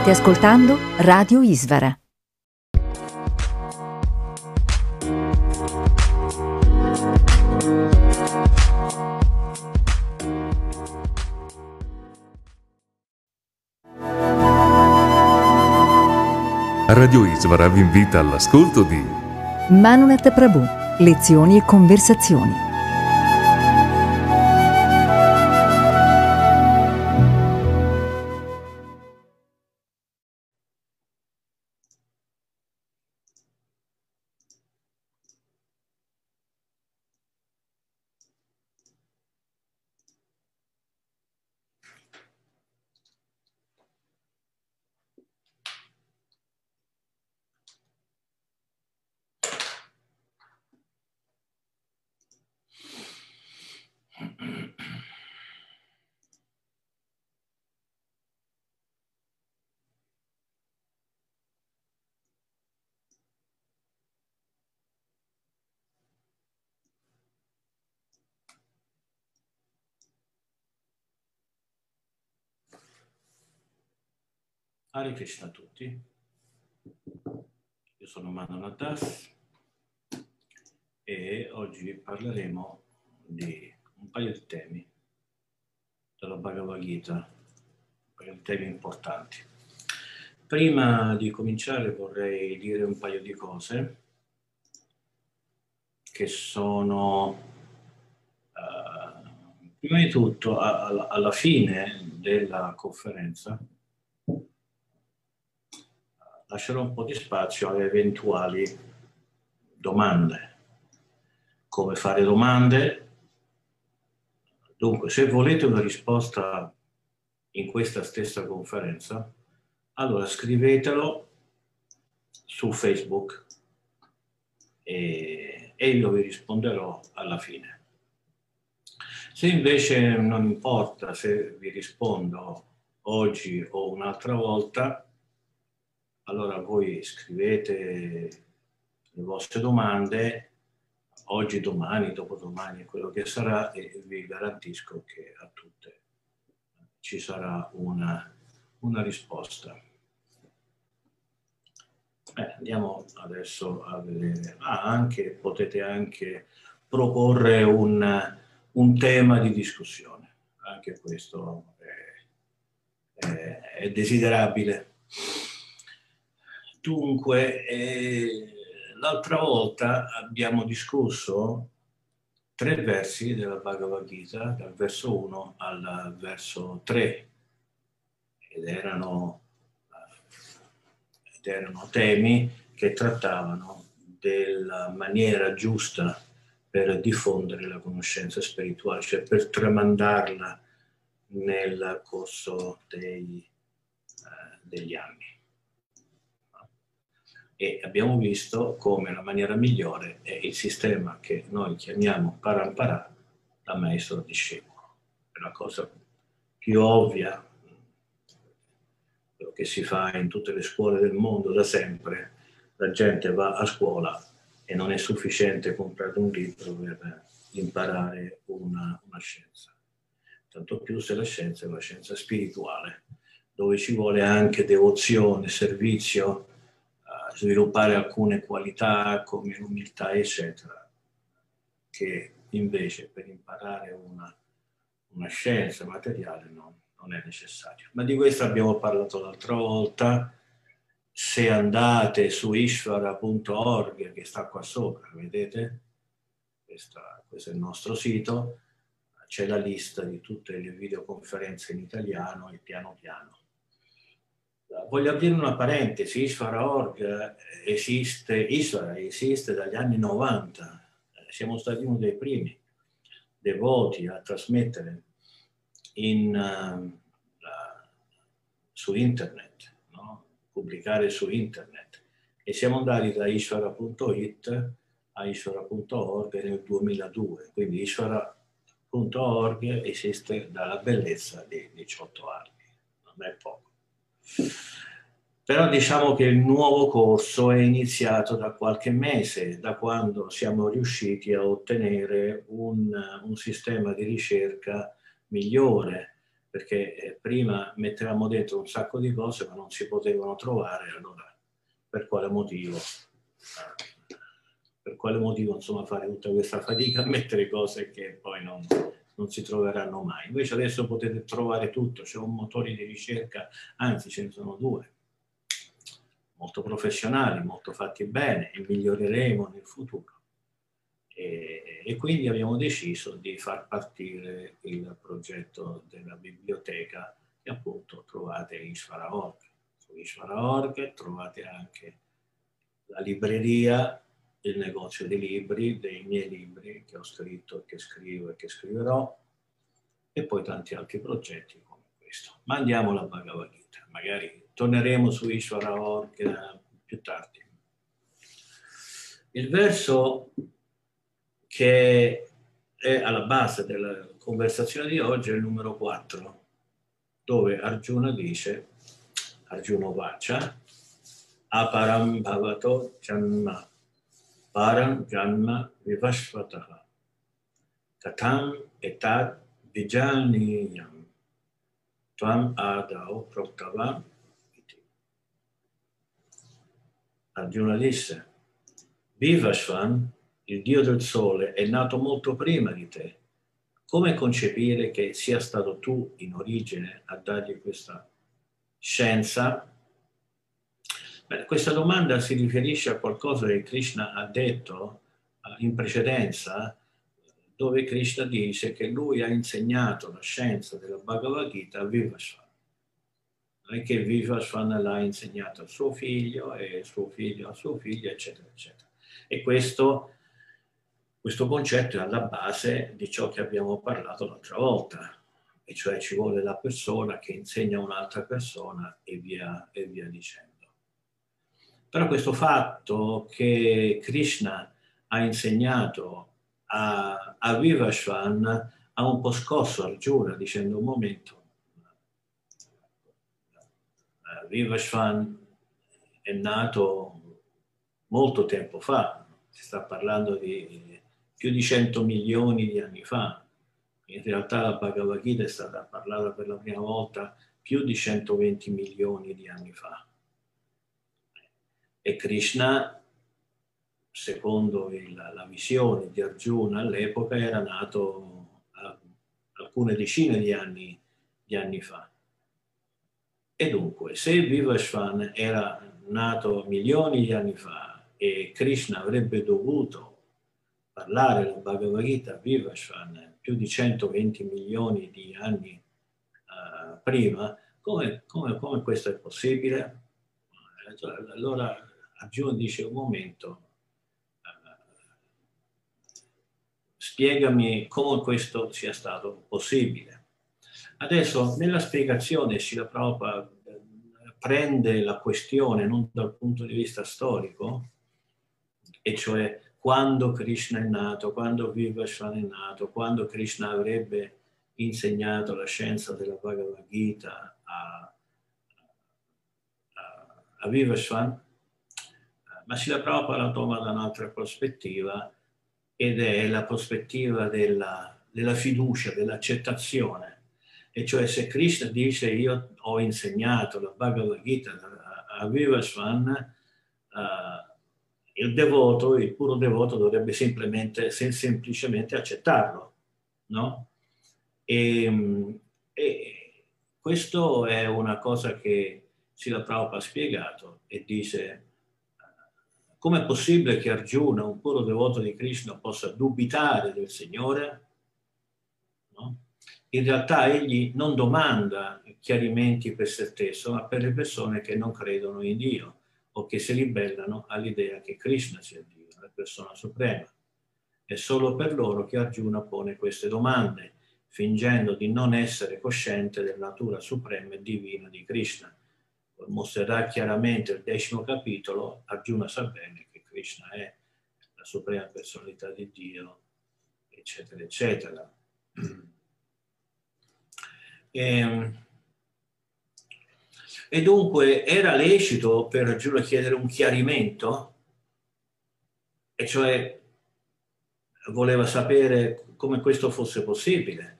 State ascoltando Radio Isvara. Radio Isvara vi invita all'ascolto di Manunet Prabhu, lezioni e conversazioni. Hare Krishna a tutti. Io sono Mano Natas e oggi parleremo di un paio di temi della Bhagavad Gita, un paio di temi importanti. Prima di cominciare vorrei dire un paio di cose che sono, uh, prima di tutto, a, alla fine della conferenza, lascerò un po' di spazio alle eventuali domande. Come fare domande? Dunque, se volete una risposta in questa stessa conferenza, allora scrivetelo su Facebook e, e io vi risponderò alla fine. Se invece non importa se vi rispondo oggi o un'altra volta, allora voi scrivete le vostre domande oggi, domani, dopodomani, quello che sarà e vi garantisco che a tutte ci sarà una, una risposta. Eh, andiamo adesso a vedere. Ah, anche, potete anche proporre un, un tema di discussione. Anche questo è, è, è desiderabile. Dunque, eh, l'altra volta abbiamo discusso tre versi della Bhagavad Gita, dal verso 1 al verso 3, ed erano, ed erano temi che trattavano della maniera giusta per diffondere la conoscenza spirituale, cioè per tramandarla nel corso dei, uh, degli anni e abbiamo visto come la maniera migliore è il sistema che noi chiamiamo parampara da maestro discepolo. È la cosa più ovvia, quello che si fa in tutte le scuole del mondo da sempre, la gente va a scuola e non è sufficiente comprare un libro per imparare una, una scienza. Tanto più se la scienza è una scienza spirituale, dove ci vuole anche devozione, servizio, sviluppare alcune qualità come l'umiltà, eccetera, che invece per imparare una, una scienza materiale non, non è necessario. Ma di questo abbiamo parlato l'altra volta. Se andate su ishvara.org, che sta qua sopra, vedete? Questa, questo è il nostro sito, c'è la lista di tutte le videoconferenze in italiano e piano piano. Voglio aprire una parentesi, Ishvara.org esiste, Ishvara esiste dagli anni 90, siamo stati uno dei primi devoti a trasmettere in, uh, su internet, no? pubblicare su internet. E siamo andati da ishvara.it a ishvara.org nel 2002, quindi ishvara.org esiste dalla bellezza di 18 anni, non è poco. Però diciamo che il nuovo corso è iniziato da qualche mese, da quando siamo riusciti a ottenere un, un sistema di ricerca migliore, perché eh, prima mettevamo dentro un sacco di cose ma non si potevano trovare, allora per quale motivo? Per quale motivo insomma fare tutta questa fatica a mettere cose che poi non, non si troveranno mai? Invece adesso potete trovare tutto, c'è un motore di ricerca, anzi ce ne sono due, molto professionali, molto fatti bene e miglioreremo nel futuro. E, e, quindi abbiamo deciso di far partire il progetto della biblioteca che appunto trovate in Ishvara.org. Su Ishvara.org trovate anche la libreria, il negozio di libri, dei miei libri che ho scritto, che scrivo e che scriverò, e poi tanti altri progetti come questo. Ma andiamo alla Bhagavad Gita, magari torneremo su Ishvara.org più tardi. Il verso che è alla base della conversazione di oggi è il numero 4, dove Arjuna dice, Arjuna Vacha, aparam bhavato janma, param janma vivashvataha, katam etat vijaniyam, tvam adao proktavam iti. Arjuna disse, Vivashvan il Dio del Sole, è nato molto prima di te. Come concepire che sia stato tu in origine a dargli questa scienza? Beh, questa domanda si riferisce a qualcosa che Krishna ha detto uh, in precedenza, dove Krishna dice che lui ha insegnato la scienza della Bhagavad Gita a Vivasvana. Non è che Vivasvana l'ha insegnato a suo figlio e suo figlio a suo figlio, eccetera, eccetera. E questo questo concetto è alla base di ciò che abbiamo parlato l'altra volta, e cioè ci vuole la persona che insegna un'altra persona e via, e via dicendo. Però questo fatto che Krishna ha insegnato a, a Vivashvan ha un po' scosso Arjuna dicendo un momento, Vivashvan è nato molto tempo fa, si sta parlando di più di 100 milioni di anni fa. In realtà la Bhagavad Gita è stata parlata per la prima volta più di 120 milioni di anni fa. E Krishna, secondo il, la visione di Arjuna all'epoca, era nato alcune decine di anni, di anni fa. E dunque, se Vivashvan era nato milioni di anni fa e Krishna avrebbe dovuto parlare la Bhagavad Gita Vivasvan più di 120 milioni di anni uh, prima, come, come, come, questo è possibile? Allora Arjuna dice un momento, uh, spiegami come questo sia stato possibile. Adesso nella spiegazione Srila Prabhupada eh, prende la questione non dal punto di vista storico, e cioè quando Krishna è nato, quando Vivasvana è nato, quando Krishna avrebbe insegnato la scienza della Bhagavad Gita a, a Vivaswan, ma Srila Prabhupada la toma da un'altra prospettiva ed è la prospettiva della, della fiducia, dell'accettazione. E cioè se Krishna dice io ho insegnato la Bhagavad Gita a Vivaswan, uh, il devoto, il puro devoto dovrebbe semplicemente, semplicemente accettarlo, no? E, e questo è una cosa che Sila Prabhupada ha spiegato e dice Com'è possibile che Arjuna, un puro devoto di Krishna, possa dubitare del Signore? No? In realtà egli non domanda chiarimenti per se stesso, ma per le persone che non credono in Dio o che si ribellano all'idea che Krishna sia Dio, la persona suprema. È solo per loro che Arjuna pone queste domande, fingendo di non essere cosciente della natura suprema e divina di Krishna mostrerà chiaramente il decimo capitolo, Arjuna sa bene che Krishna è la suprema personalità di Dio, eccetera, eccetera. E, ehm, e dunque era lecito per Arjuna chiedere un chiarimento, e cioè voleva sapere come questo fosse possibile.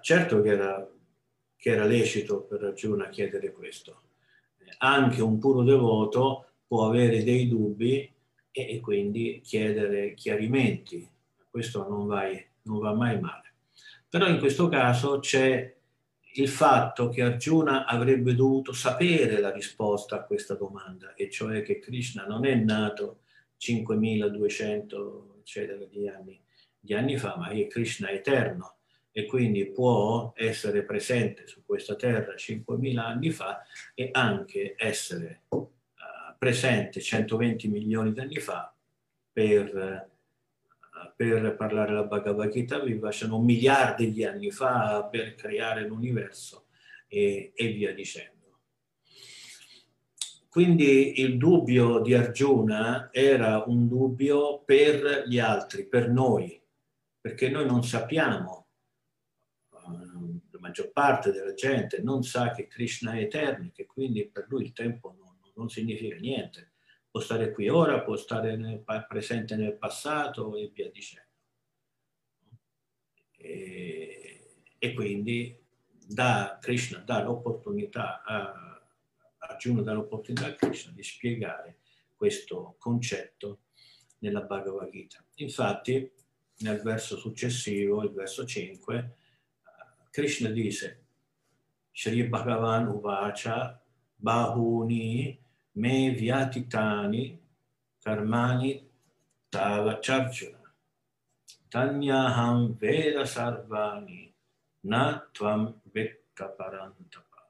Certo che era, che era lecito per Arjuna chiedere questo anche un puro devoto può avere dei dubbi e, quindi chiedere chiarimenti. Questo non, vai, non va mai male. Però in questo caso c'è il fatto che Arjuna avrebbe dovuto sapere la risposta a questa domanda, e cioè che Krishna non è nato 5200 eccetera, di, anni, di anni fa, ma è Krishna eterno e quindi può essere presente su questa terra 5.000 anni fa e anche essere uh, presente 120 milioni di anni fa per, uh, per parlare la Bhagavad Gita Vivasana miliardi di anni fa per creare l'universo e, e via dicendo. Quindi il dubbio di Arjuna era un dubbio per gli altri, per noi, perché noi non sappiamo maggior parte della gente non sa che Krishna è eterno, che quindi per lui il tempo non, non significa niente. Può stare qui ora, può stare nel, presente nel passato e via dicendo. E, e quindi da Krishna dà l'opportunità a Arjuna dà l'opportunità a Krishna di spiegare questo concetto nella Bhagavad Gita. Infatti, nel verso successivo, il verso 5, Krishna dice, Shri Bhagavan Uvacha Bahuni Me Vyatitani Karmani Tava Charjuna Tanyaham Veda Sarvani Na Tvam Vekka Parantapa.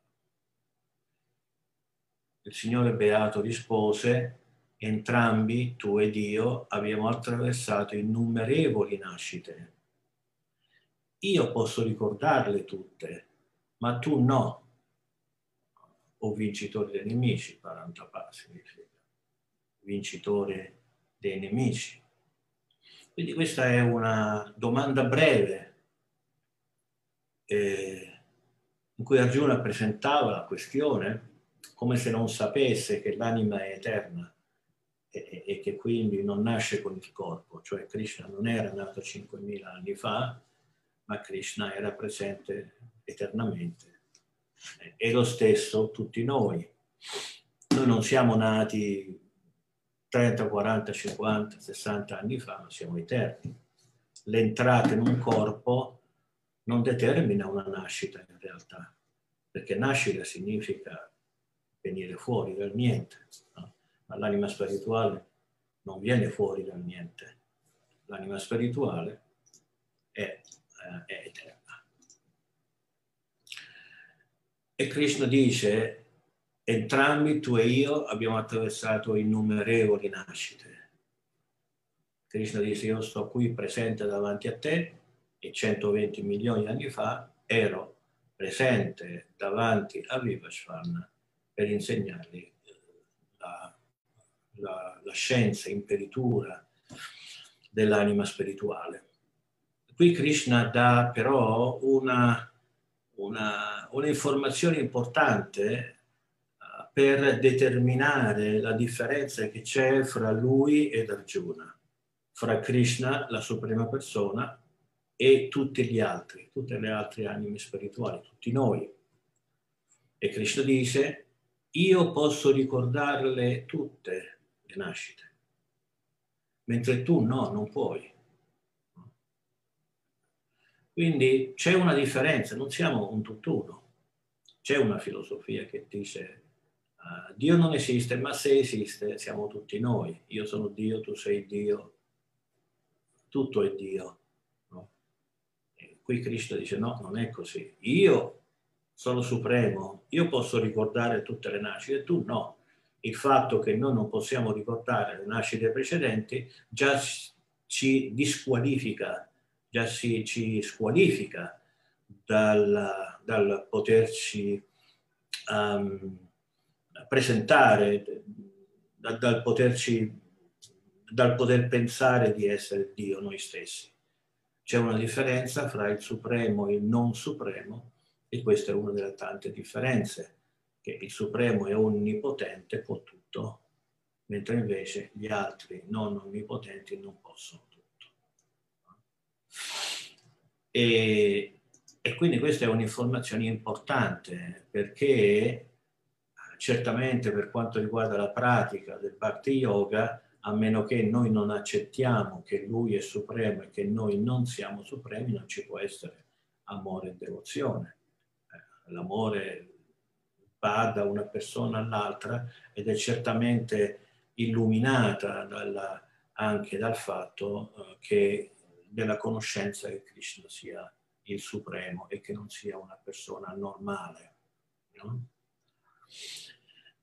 Il Signore Beato rispose, entrambi, tu ed io, abbiamo attraversato innumerevoli nascite io posso ricordarle tutte, ma tu no. O vincitore dei nemici, Parantapa significa, vincitore dei nemici. Quindi questa è una domanda breve eh, in cui Arjuna presentava la questione come se non sapesse che l'anima è eterna e, e, che quindi non nasce con il corpo, cioè Krishna non era nato 5.000 anni fa, ma Krishna era presente eternamente. E lo stesso tutti noi. Noi non siamo nati 30, 40, 50, 60 anni fa, ma siamo eterni. L'entrata in un corpo non determina una nascita in realtà, perché nascita significa venire fuori dal niente, no? ma l'anima spirituale non viene fuori dal niente. L'anima spirituale è è eterna. E Krishna dice, entrambi tu e io abbiamo attraversato innumerevoli nascite. Krishna dice, io sto qui presente davanti a te e 120 milioni di anni fa ero presente davanti a Vivasvana per insegnargli la, la, la scienza imperitura dell'anima spirituale. Qui Krishna dà però una, una, importante uh, per determinare la differenza che c'è fra lui ed Arjuna, fra Krishna, la suprema persona, e tutti gli altri, tutte le altre anime spirituali, tutti noi. E Krishna dice, io posso ricordarle tutte le nascite, mentre tu no, non puoi. Quindi c'è una differenza, non siamo un tutt'uno. C'è una filosofia che dice uh, Dio non esiste, ma se esiste siamo tutti noi. Io sono Dio, tu sei Dio, tutto è Dio. No? qui Cristo dice no, non è così. Io sono supremo, io posso ricordare tutte le nascite, tu no. Il fatto che noi non possiamo ricordare le nascite precedenti già ci disqualifica già si ci squalifica dal, dal poterci um, presentare, da, dal, poterci, dal poter pensare di essere Dio noi stessi. C'è una differenza fra il supremo e il non supremo e questa è una delle tante differenze, che il supremo è onnipotente, può tutto, mentre invece gli altri non onnipotenti non possono. E, e quindi questa è un'informazione importante perché certamente per quanto riguarda la pratica del Bhakti Yoga, a meno che noi non accettiamo che Lui è supremo e che noi non siamo supremi, non ci può essere amore e devozione. Eh, l'amore va da una persona all'altra ed è certamente illuminata dalla, anche dal fatto eh, che della conoscenza che Krishna sia il supremo e che non sia una persona normale. No?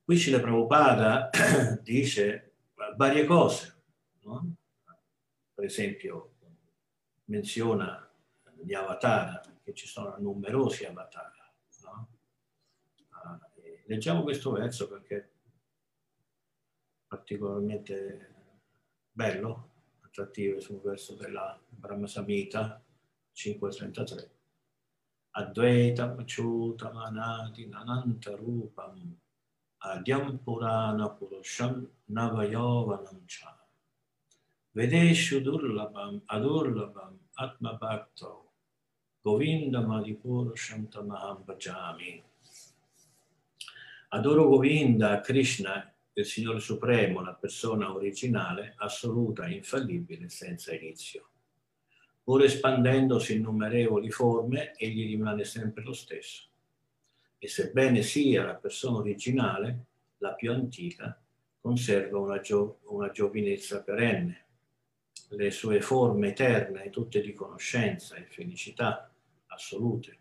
Qui Srila Prabhupada dice varie cose, no? per esempio menziona gli avatar, che ci sono numerosi avatar. No? Ah, leggiamo questo verso perché è particolarmente bello attrattive sul verso della Brahma Samhita 533. Advaita Machuta Manati Nananta Rupam Adyam Purana Purusham Navayovanam Cha Vedeshu Durlabam Adurlabam Atma Bhakto Govinda Madipurusham Tamaham Bhajami Adoro Govinda, Krishna del Signore Supremo, la persona originale, assoluta infallibile, senza inizio. Pur espandendosi in innumerevoli forme, egli rimane sempre lo stesso. E sebbene sia la persona originale, la più antica, conserva una, gio- una giovinezza perenne. Le sue forme eterne, tutte di conoscenza e felicità assolute,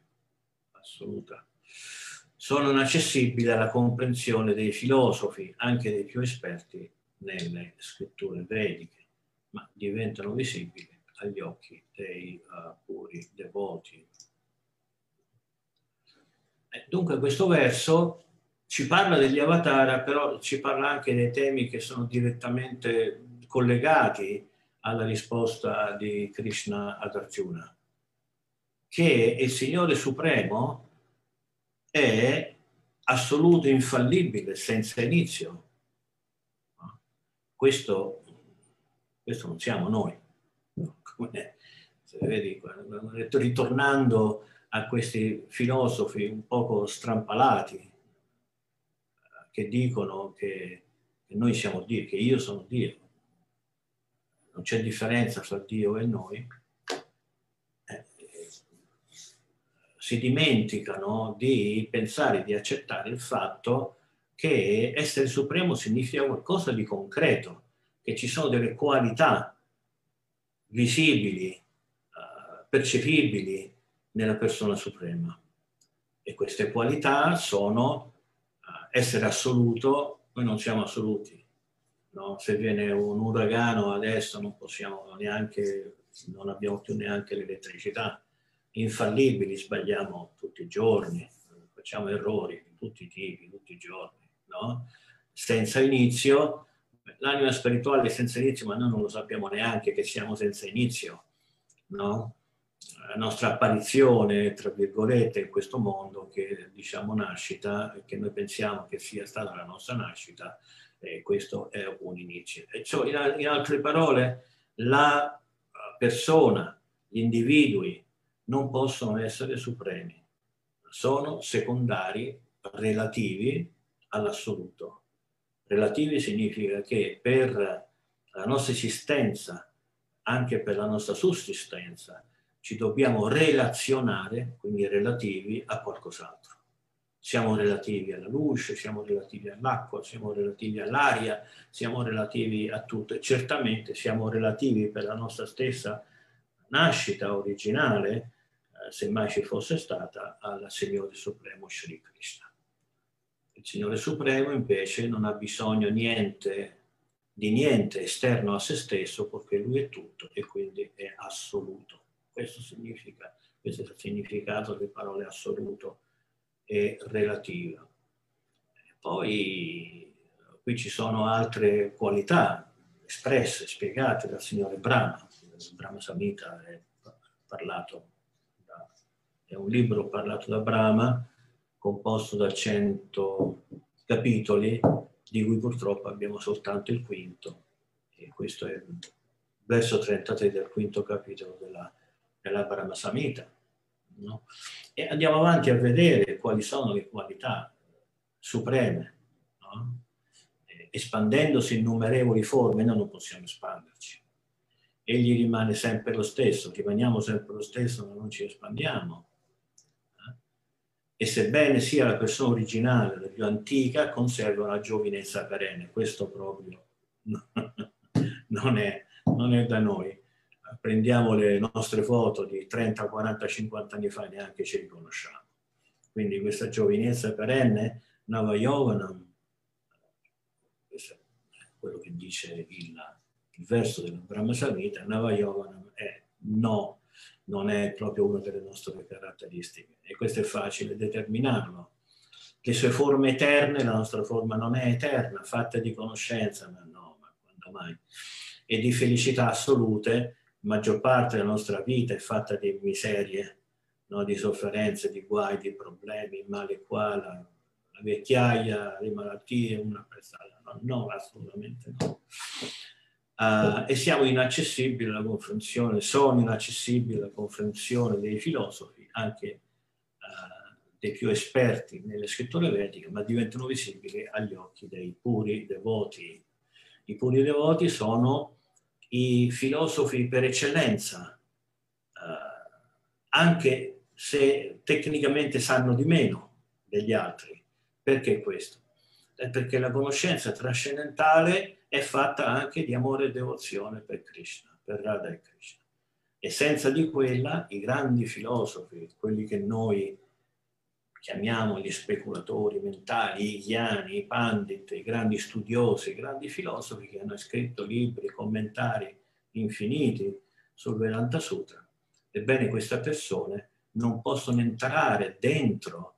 assoluta sono inaccessibili alla comprensione dei filosofi, anche dei più esperti nelle scritture vediche, ma diventano visibili agli occhi dei uh, puri devoti. E dunque questo verso ci parla degli avatar, però ci parla anche dei temi che sono direttamente collegati alla risposta di Krishna ad Arjuna, che il Signore Supremo è assoluto, infallibile, senza inizio. Questo, questo non siamo noi. Come, vedi, ritornando a questi filosofi un poco strampalati che dicono che, che noi siamo Dio, che io sono Dio. Non c'è differenza tra Dio e noi si dimenticano di pensare, di accettare il fatto che essere supremo significa qualcosa di concreto, che ci sono delle qualità visibili, uh, percepibili nella persona suprema. E queste qualità sono uh, essere assoluto, noi non siamo assoluti. No? Se viene un uragano adesso non possiamo neanche, non abbiamo più neanche l'elettricità infallibili, sbagliamo tutti i giorni, facciamo errori di tutti i tipi, tutti i giorni, no? senza inizio. L'anima spirituale senza inizio, ma noi non lo sappiamo neanche che siamo senza inizio. No? la nostra apparizione, tra virgolette, in questo mondo che diciamo nascita, che noi pensiamo che sia stata la nostra nascita, e questo è un inizio. Cioè, in, in altre parole, la persona, gli individui non possono essere supremi, sono secondari relativi all'assoluto. Relativi significa che per la nostra esistenza, anche per la nostra sussistenza, ci dobbiamo relazionare, quindi relativi a qualcos'altro. Siamo relativi alla luce, siamo relativi all'acqua, siamo relativi all'aria, siamo relativi a tutto certamente siamo relativi per la nostra stessa nascita originale, eh, se mai ci fosse stata, al Signore Supremo Sri Krishna. Il Signore Supremo invece non ha bisogno niente, di niente esterno a se stesso perché Lui è tutto e quindi è assoluto. Questo significa, questo è il significato delle parole assoluto e relativa. Poi qui ci sono altre qualità espresse, spiegate dal Signore Brahma. Brahma Samhita è parlato è un libro parlato da Brahma composto da 100 capitoli, di cui purtroppo abbiamo soltanto il quinto, e questo è il verso 33 del quinto capitolo della, della Brahma Samhita. No? E andiamo avanti a vedere quali sono le qualità supreme. No? Espandendosi in innumerevoli forme, noi non possiamo espanderci. Egli rimane sempre lo stesso, rimaniamo sempre lo stesso, ma non ci espandiamo e sebbene sia la persona originale, la più antica, conserva una giovinezza perenne. Questo proprio non è, non è da noi. Prendiamo le nostre foto di 30, 40, 50 anni fa e neanche ci riconosciamo. Quindi questa giovinezza perenne, Nava Yovanam, questo è quello che dice il, il verso del Brahma Samhita, Nava Yovanam è no non è proprio una delle nostre caratteristiche e questo è facile determinarlo. Le sue forme eterne, la nostra forma non è eterna, fatta di conoscenza, ma no, ma quando mai? E di felicità assolute, maggior parte della nostra vita è fatta di miserie, no? di sofferenze, di guai, di problemi, male qua, la, la vecchiaia, le malattie, una prestata. No, no, assolutamente no uh, e siamo inaccessibili alla comprensione, sono inaccessibili alla comprensione dei filosofi, anche uh, dei più esperti nelle scritture vediche, ma diventano visibili agli occhi dei puri devoti. I puri devoti sono i filosofi per eccellenza, uh, anche se tecnicamente sanno di meno degli altri. Perché questo? È perché la conoscenza trascendentale è fatta anche di amore e devozione per Krishna, per Radha e Krishna. E senza di quella i grandi filosofi, quelli che noi chiamiamo gli speculatori mentali, i ghiani, i pandit, i grandi studiosi, i grandi filosofi che hanno scritto libri, commentari infiniti sul Vedanta Sutra, ebbene queste persone non possono entrare dentro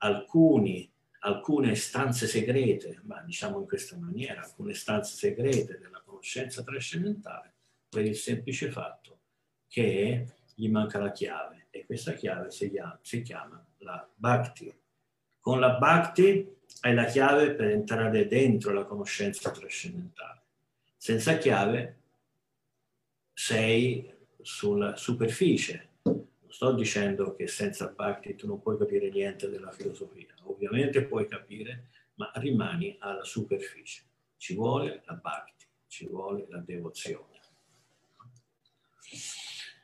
alcuni alcune stanze segrete, ma diciamo in questa maniera, alcune stanze segrete della conoscenza trascendentale per il semplice fatto che gli manca la chiave e questa chiave si chiama, si chiama la Bhakti. Con la Bhakti hai la chiave per entrare dentro la conoscenza trascendentale. Senza chiave sei sulla superficie. Non sto dicendo che senza Bhakti tu non puoi capire niente della filosofia ovviamente puoi capire, ma rimani alla superficie. Ci vuole la bhakti, ci vuole la devozione.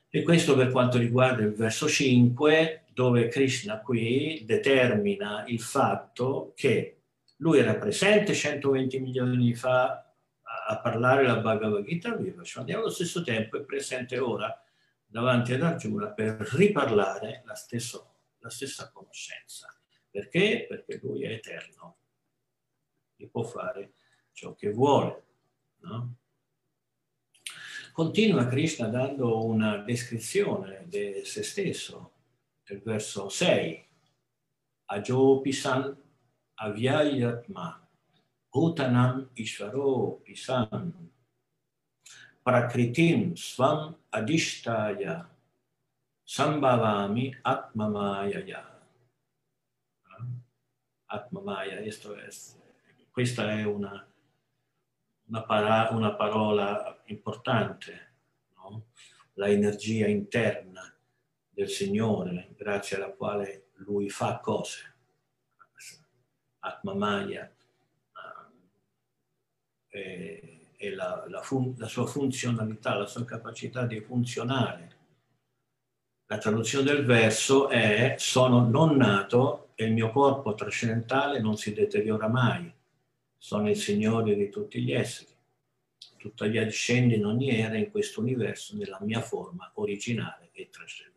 E questo per quanto riguarda il verso 5, dove Krishna qui determina il fatto che lui era presente 120 milioni di fa a parlare la Bhagavad Gita viva, ma allo stesso tempo è presente ora davanti ad Arjuna per riparlare la, stesso, la stessa conoscenza. Perché? Perché lui è eterno e può fare ciò che vuole. No? Continua Krishna dando una descrizione di se stesso, nel verso 6. Ajopisan avyayatma bhutanam ishvaro pisan prakritim svam adishtaya Sambhavami Atmamayaya. Atmamaya, questa è una, una, para, una parola importante, no? la energia interna del Signore, grazie alla quale Lui fa cose. Atmamaya eh, è, la, la, fun- la sua funzionalità, la sua capacità di funzionare. La traduzione del verso è sono non nato e il mio corpo trascendentale non si deteriora mai. Sono il Signore di tutti gli esseri. Tuttavia scende in ogni era in questo universo nella mia forma originale e trascendentale.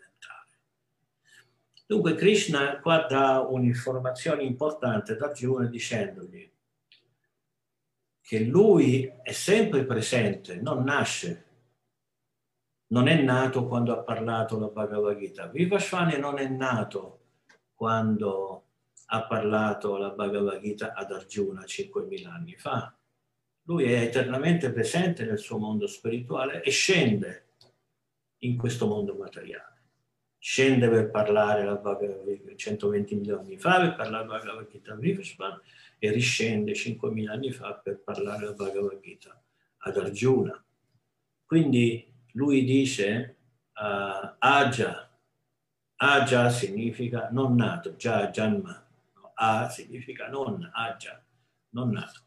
Dunque Krishna qua dà un'informazione importante ad Arjuna dicendogli che lui è sempre presente, non nasce, non è nato quando ha parlato la Bhagavad Gita. Vivasvani non è nato quando ha parlato la Bhagavad Gita ad Arjuna 5.000 anni fa. Lui è eternamente presente nel suo mondo spirituale e scende in questo mondo materiale scende per parlare la Bhagavad Gita 120 milioni anni fa per parlare la Bhagavad Gita a Vivasvan e riscende 5.000 anni fa per parlare la Bhagavad Gita ad Arjuna. Quindi lui dice uh, Aja, Aja significa non nato, già Janma, A significa non, Aja, non nato.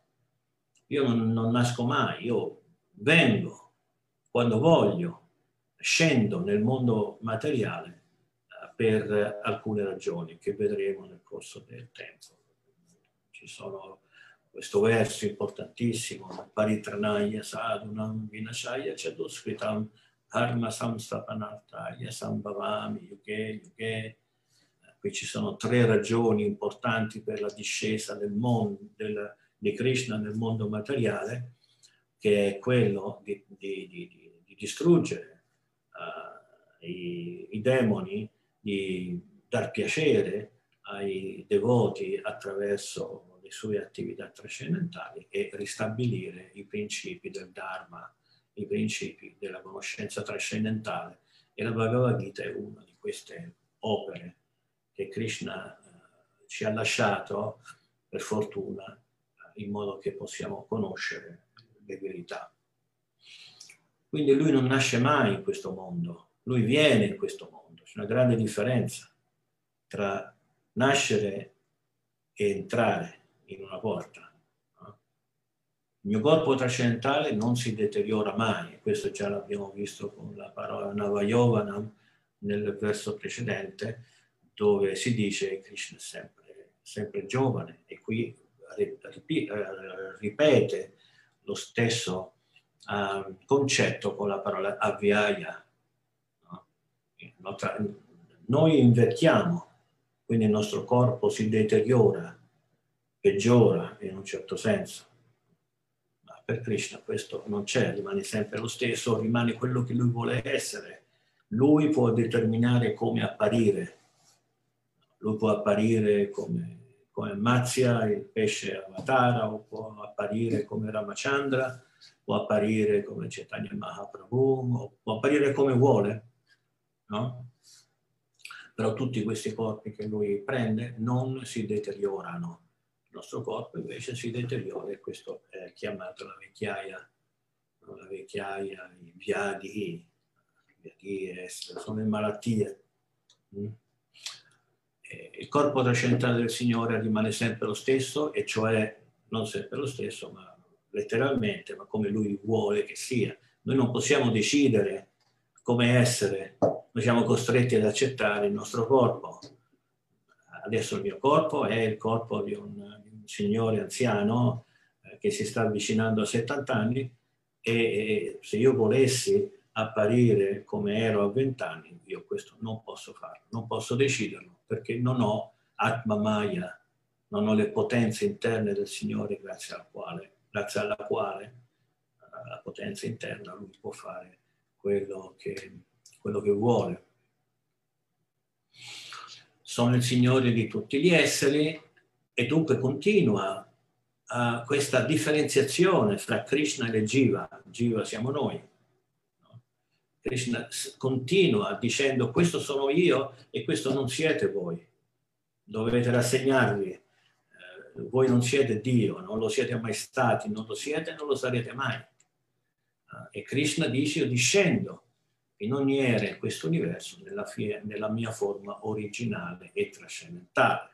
Io non, non nasco mai, io vengo quando voglio, scendo nel mondo materiale per alcune ragioni che vedremo nel corso del tempo. Ci sono questo verso importantissimo, Paritranaya sadhunam vinashaya chaduskritam dharma samstapanartaya sambhavami yuge yuge. Qui ci sono tre ragioni importanti per la discesa del mondo, del, di Krishna nel mondo materiale, che è quello di, di, di, di distruggere uh, i, i demoni, di dar piacere ai devoti attraverso le sue attività trascendentali e ristabilire i principi del Dharma, i principi della conoscenza trascendentale. E la Bhagavad Gita è una di queste opere che Krishna eh, ci ha lasciato, per fortuna, eh, in modo che possiamo conoscere le verità. Quindi lui non nasce mai in questo mondo, lui viene in questo mondo c'è una grande differenza tra nascere e entrare in una porta. Il mio corpo trascendentale non si deteriora mai, questo già l'abbiamo visto con la parola Navayovanam nel verso precedente, dove si dice che Krishna è sempre, sempre giovane e qui ripete lo stesso uh, concetto con la parola avviaya, noi invecchiamo, quindi il nostro corpo si deteriora, peggiora in un certo senso. Ma per Krishna questo non c'è, rimane sempre lo stesso, rimane quello che lui vuole essere. Lui può determinare come apparire. Lui può apparire come, come Matsya, il pesce Avatara, o può apparire come Ramachandra, può apparire come Chaitanya Mahaprabhu, può apparire come vuole no? Però tutti questi corpi che lui prende non si deteriorano. Il nostro corpo invece si deteriora e questo è chiamato la vecchiaia, la vecchiaia, i viadi, viadi sono le malattie. Mm? Il corpo trascendentale del Signore rimane sempre lo stesso, e cioè non sempre lo stesso, ma letteralmente, ma come Lui vuole che sia. Noi non possiamo decidere come essere noi siamo costretti ad accettare il nostro corpo. Adesso il mio corpo è il corpo di un, di un signore anziano eh, che si sta avvicinando a 70 anni e, e se io volessi apparire come ero a 20 anni, io questo non posso farlo, non posso deciderlo perché non ho Atma Maya, non ho le potenze interne del Signore grazie, al quale, grazie alla quale eh, la potenza interna lui può fare quello che quello che vuole. Sono il Signore di tutti gli esseri e dunque continua uh, questa differenziazione fra Krishna e Jiva. Jiva siamo noi. No? Krishna continua dicendo questo sono io e questo non siete voi. Dovete rassegnarvi. Eh, voi non siete Dio, non lo siete mai stati, non lo siete e non lo sarete mai. Eh, e Krishna dice io discendo in ogni era in questo universo nella, nella mia forma originale e trascendentale.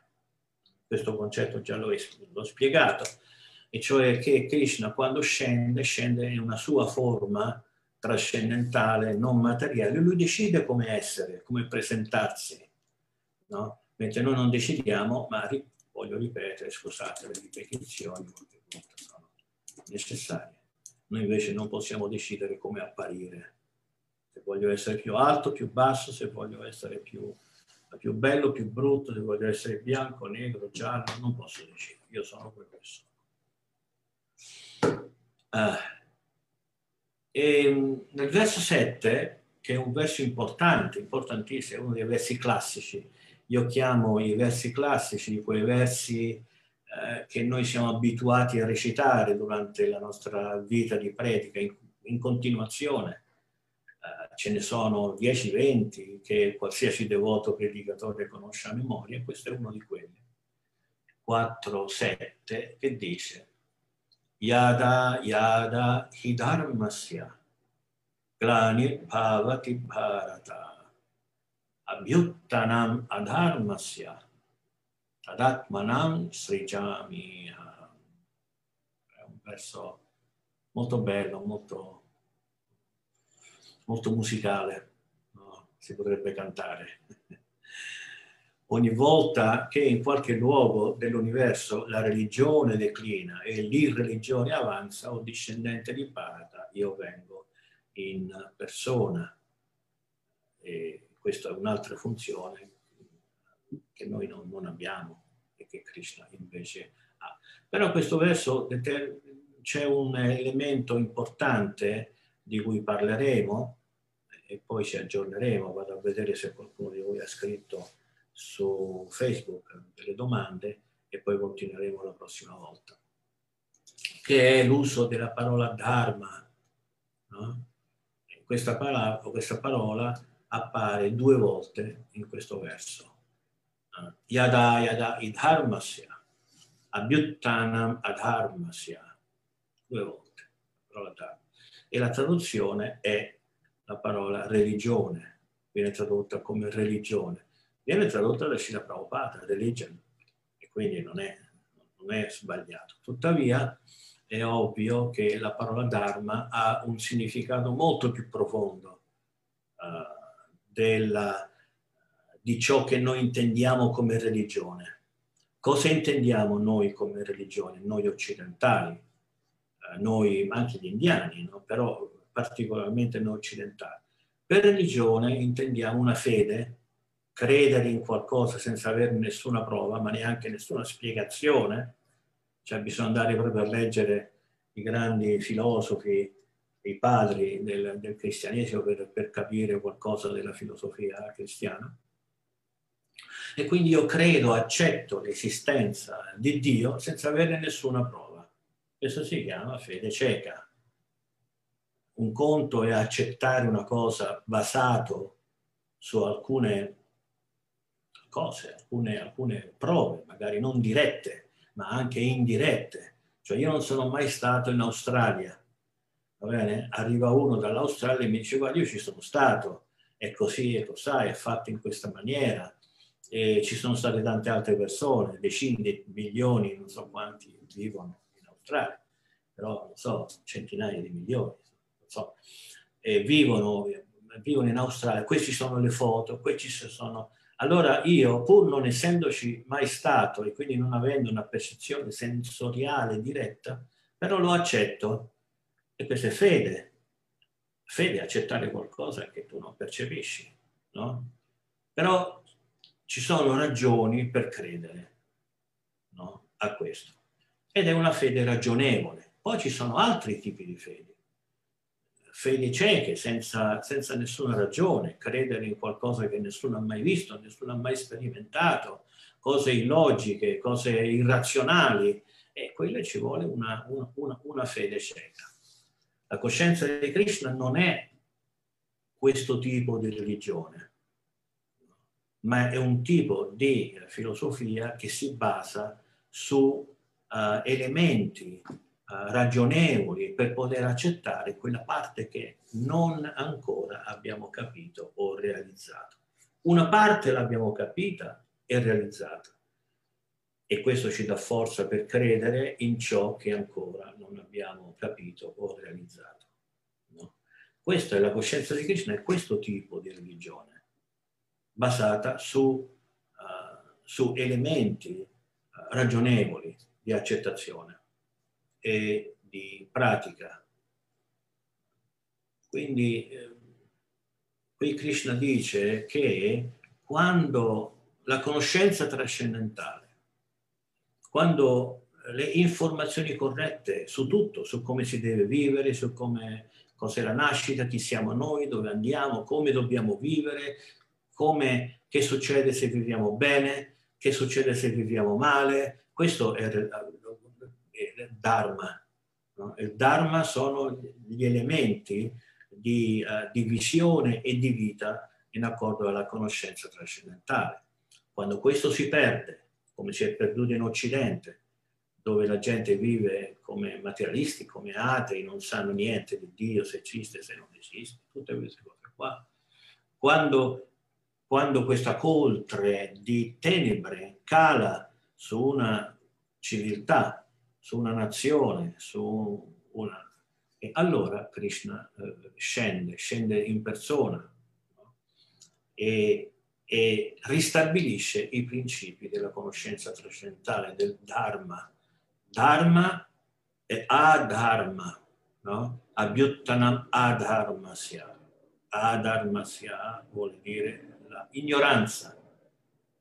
Questo concetto già l'ho, l'ho spiegato, e cioè che Krishna quando scende, scende in una sua forma trascendentale, non materiale, lui decide come essere, come presentarsi, no? mentre noi non decidiamo, ma voglio ripetere, scusate, le ripetizioni sono necessarie. Noi invece non possiamo decidere come apparire, se voglio essere più alto, più basso, se voglio essere più, più bello, più brutto, se voglio essere bianco, negro, giallo, non posso decidere, io sono quello che sono. Uh, e nel verso 7, che è un verso importante, importantissimo, è uno dei versi classici, io chiamo i versi classici quei versi eh, che noi siamo abituati a recitare durante la nostra vita di predica in, in continuazione. Ce ne sono 10-20 che qualsiasi devoto predicatore conosce a memoria, questo è uno di quelli. 4-7 che dice yada yada hidharmasya glani bhavati bharata abhyuttanam adharmasya tadatmanam srijami è un verso molto bello molto molto musicale no? si potrebbe cantare ogni volta che in qualche luogo dell'universo la religione declina e l'irreligione avanza o discendente di Bharata, io vengo in persona. E questa è un'altra funzione che noi non, non abbiamo e che Krishna invece ha. Però questo verso c'è un elemento importante di cui parleremo e poi ci aggiorneremo, vado a vedere se qualcuno di voi ha scritto su Facebook delle domande e poi continueremo la prossima volta, che è l'uso della parola Dharma. No? Questa, parola, questa parola appare due volte in questo verso. Yada yada idharmasya, abhyuttanam adharmasya, due volte. La e la traduzione è la parola religione, viene tradotta come religione viene tradotta da Srila Prabhupada, religion, e quindi non è, non è sbagliato. Tuttavia è ovvio che la parola Dharma ha un significato molto più profondo uh, della, di ciò che noi intendiamo come religione. Cosa intendiamo noi come religione? Noi occidentali, uh, noi anche gli indiani, no? però particolarmente noi occidentali. Per religione intendiamo una fede credere in qualcosa senza avere nessuna prova, ma neanche nessuna spiegazione, cioè bisogna andare proprio a leggere i grandi filosofi, i padri del, del cristianesimo per, per capire qualcosa della filosofia cristiana. E quindi io credo, accetto l'esistenza di Dio senza avere nessuna prova. Questo si chiama fede cieca. Un conto è accettare una cosa basato su alcune cose, alcune, alcune prove, magari non dirette, ma anche indirette. Cioè io non sono mai stato in Australia, va bene? Arriva uno dall'Australia e mi dice guarda io ci sono stato, è così, è così, è fatto in questa maniera. E ci sono state tante altre persone, decine milioni, non so quanti vivono in Australia, però non so, centinaia di milioni, so, e vivono, vivono in Australia, queste sono le foto, questi sono allora io, pur non essendoci mai stato e quindi non avendo una percezione sensoriale diretta, però lo accetto e questa è fede. Fede è accettare qualcosa che tu non percepisci, no? Però ci sono ragioni per credere no? a questo. Ed è una fede ragionevole. Poi ci sono altri tipi di fede fedi cieche, senza, senza, nessuna ragione, credere in qualcosa che nessuno ha mai visto, nessuno ha mai sperimentato, cose illogiche, cose irrazionali, e quella ci vuole una, una, una, una fede cieca. La coscienza di Krishna non è questo tipo di religione, ma è un tipo di filosofia che si basa su uh, elementi ragionevoli per poter accettare quella parte che non ancora abbiamo capito o realizzato. Una parte l'abbiamo capita e realizzata e questo ci dà forza per credere in ciò che ancora non abbiamo capito o realizzato. No? Questa è la coscienza di Krishna, è questo tipo di religione, basata su, uh, su elementi uh, ragionevoli di accettazione e di pratica. Quindi eh, qui Krishna dice che quando la conoscenza trascendentale quando le informazioni corrette su tutto, su come si deve vivere, su come, cos'è la nascita, chi siamo noi, dove andiamo, come dobbiamo vivere, come, che succede se viviamo bene, che succede se viviamo male. Questo è Dharma. No? Il Dharma sono gli elementi di, uh, di visione e di vita in accordo alla conoscenza trascendentale. Quando questo si perde, come si è perduto in Occidente, dove la gente vive come materialisti, come atei, non sanno niente di Dio, se esiste, se non esiste, tutte queste cose qua. Quando, quando questa coltre di tenebre cala su una civiltà, su una nazione, su una... E allora Krishna eh, scende, scende in persona no? e e ristabilisce i principi della conoscenza trascendentale, del Dharma. Dharma è adharma, no? Abhyuttanam adharmasya. Adharmasya vuol dire l'ignoranza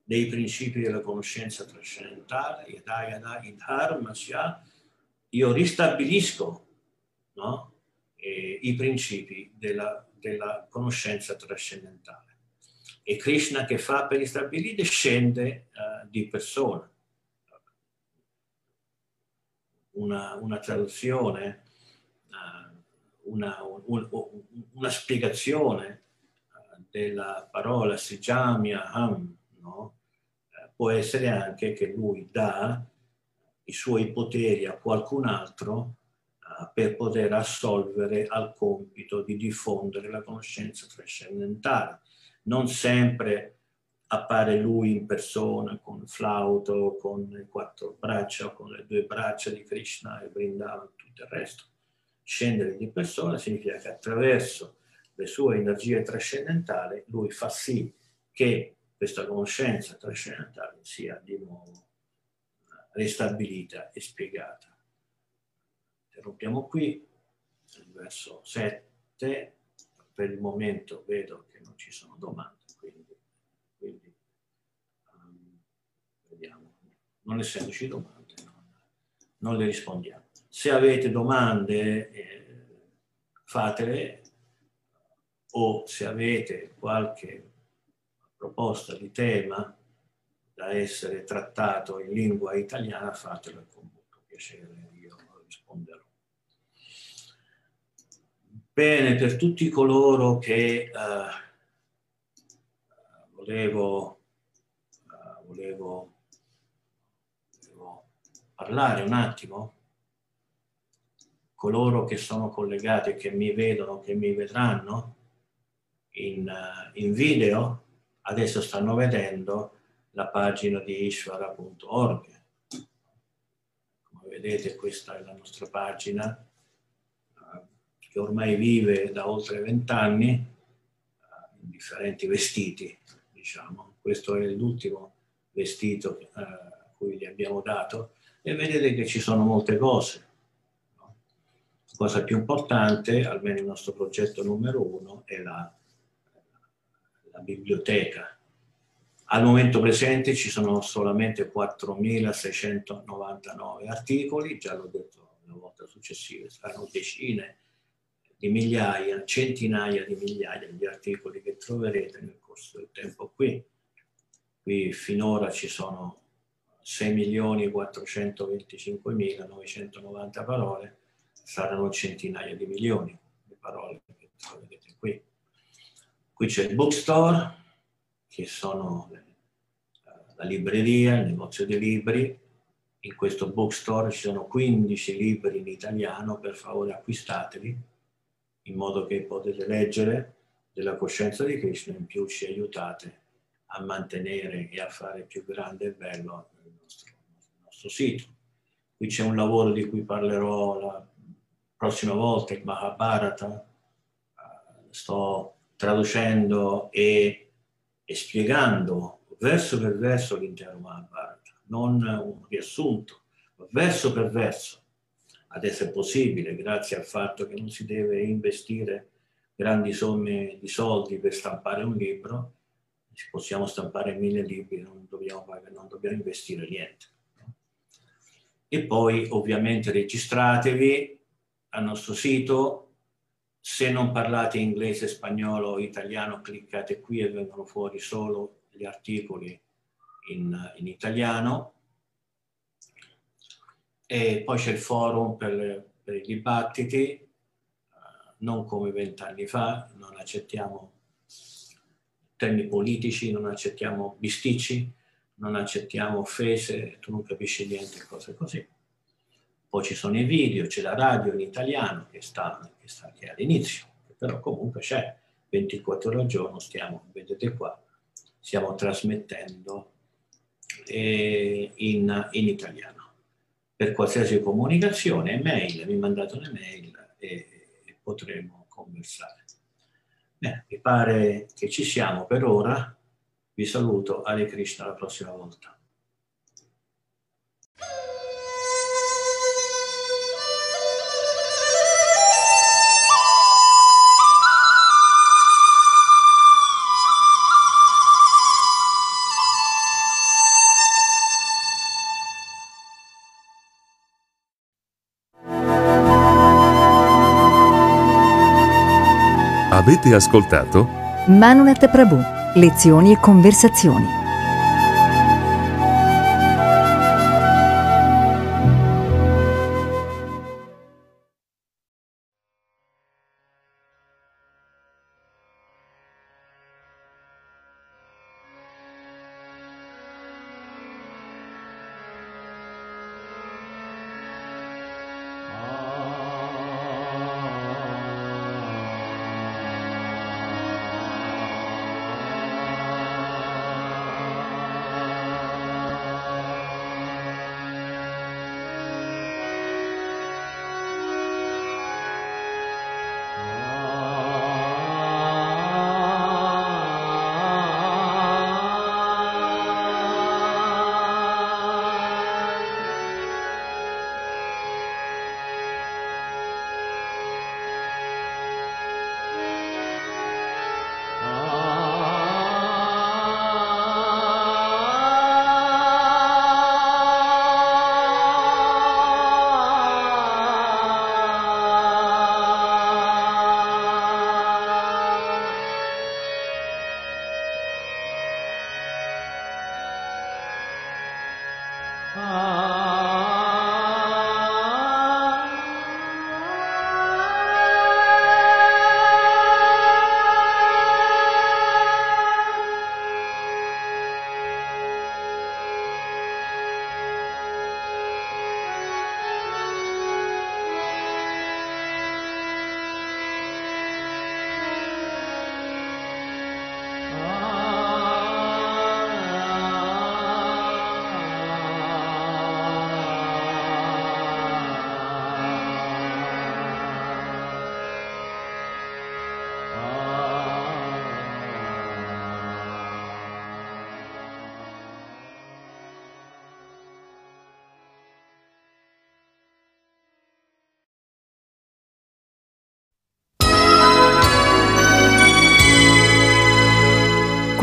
dei principi della conoscenza trascendentale, yada yada idharmasya, io ristabilisco no? eh, i principi della, della conoscenza trascendentale e Krishna che fa per ristabilire scende uh, di persona. Una, una traduzione, uh, una, un, una, spiegazione uh, della parola Sijamya Ham no? Può essere anche che lui dà i suoi poteri a qualcun altro per poter assolvere al compito di diffondere la conoscenza trascendentale non sempre appare lui in persona con flauto, con le quattro braccia, con le due braccia di Krishna e Vrindavan, tutto il resto. Scendere di persona significa che attraverso le sue energie trascendentali lui fa sì che questa conoscenza trascendentale sia di nuovo ristabilita e spiegata. Interrompiamo qui, il verso 7, per il momento vedo che non ci sono domande, quindi, quindi um, vediamo. Non essendoci domande, non, non, le rispondiamo. Se avete domande, eh, fatele, o se avete qualche proposta di tema da essere trattato in lingua italiana, fatelo con molto piacere, io risponderò. Bene, per tutti coloro che uh, volevo, uh, volevo, volevo, parlare un attimo, coloro che sono collegati, che mi vedono, che mi vedranno in, uh, in video, adesso stanno vedendo la pagina di ishvara.org. Come vedete questa è la nostra pagina che ormai vive da oltre vent'anni eh, in differenti vestiti, diciamo. Questo è l'ultimo vestito eh, a cui gli abbiamo dato e vedete che ci sono molte cose. La cosa più importante, almeno il nostro progetto numero uno, è la, la biblioteca. Al momento presente ci sono solamente 4.699 articoli, già l'ho detto la volta successiva, saranno decine di migliaia, centinaia di migliaia di articoli che troverete nel corso del tempo qui. Qui finora ci sono 6.425.990 parole, saranno centinaia di milioni di parole che troverete qui. Qui c'è il bookstore, che sono la libreria, il negozio di libri. In questo bookstore ci sono 15 libri in italiano, per favore acquistateli, in modo che potete leggere della coscienza di Krishna, in più ci aiutate a mantenere e a fare più grande e bello il nostro, il nostro sito. Qui c'è un lavoro di cui parlerò la prossima volta, il Mahabharata. Sto traducendo e, e spiegando verso per verso l'intero Mahabharata, non un riassunto, ma verso per verso. Adesso è possibile, grazie al fatto che non si deve investire grandi somme di soldi per stampare un libro, possiamo stampare mille libri, non dobbiamo, non dobbiamo investire niente. E poi ovviamente registratevi al nostro sito, se non parlate inglese, spagnolo o italiano cliccate qui e vengono fuori solo gli articoli in, in italiano. E poi c'è il forum per, per i dibattiti, non come vent'anni fa, non accettiamo temi politici, non accettiamo bisticci, non accettiamo offese, tu non capisci niente, cose così. Poi ci sono i video, c'è la radio in italiano che sta, che sta che è all'inizio, però comunque c'è 24 ore al giorno, stiamo, vedete qua, stiamo trasmettendo eh, in, in italiano. Per qualsiasi comunicazione, mail, mi mandate un'email e potremo conversare. Bene, mi pare che ci siamo per ora. Vi saluto, Hare Krishna, la prossima volta. Avete ascoltato? Manunet Prabhu, lezioni e conversazioni.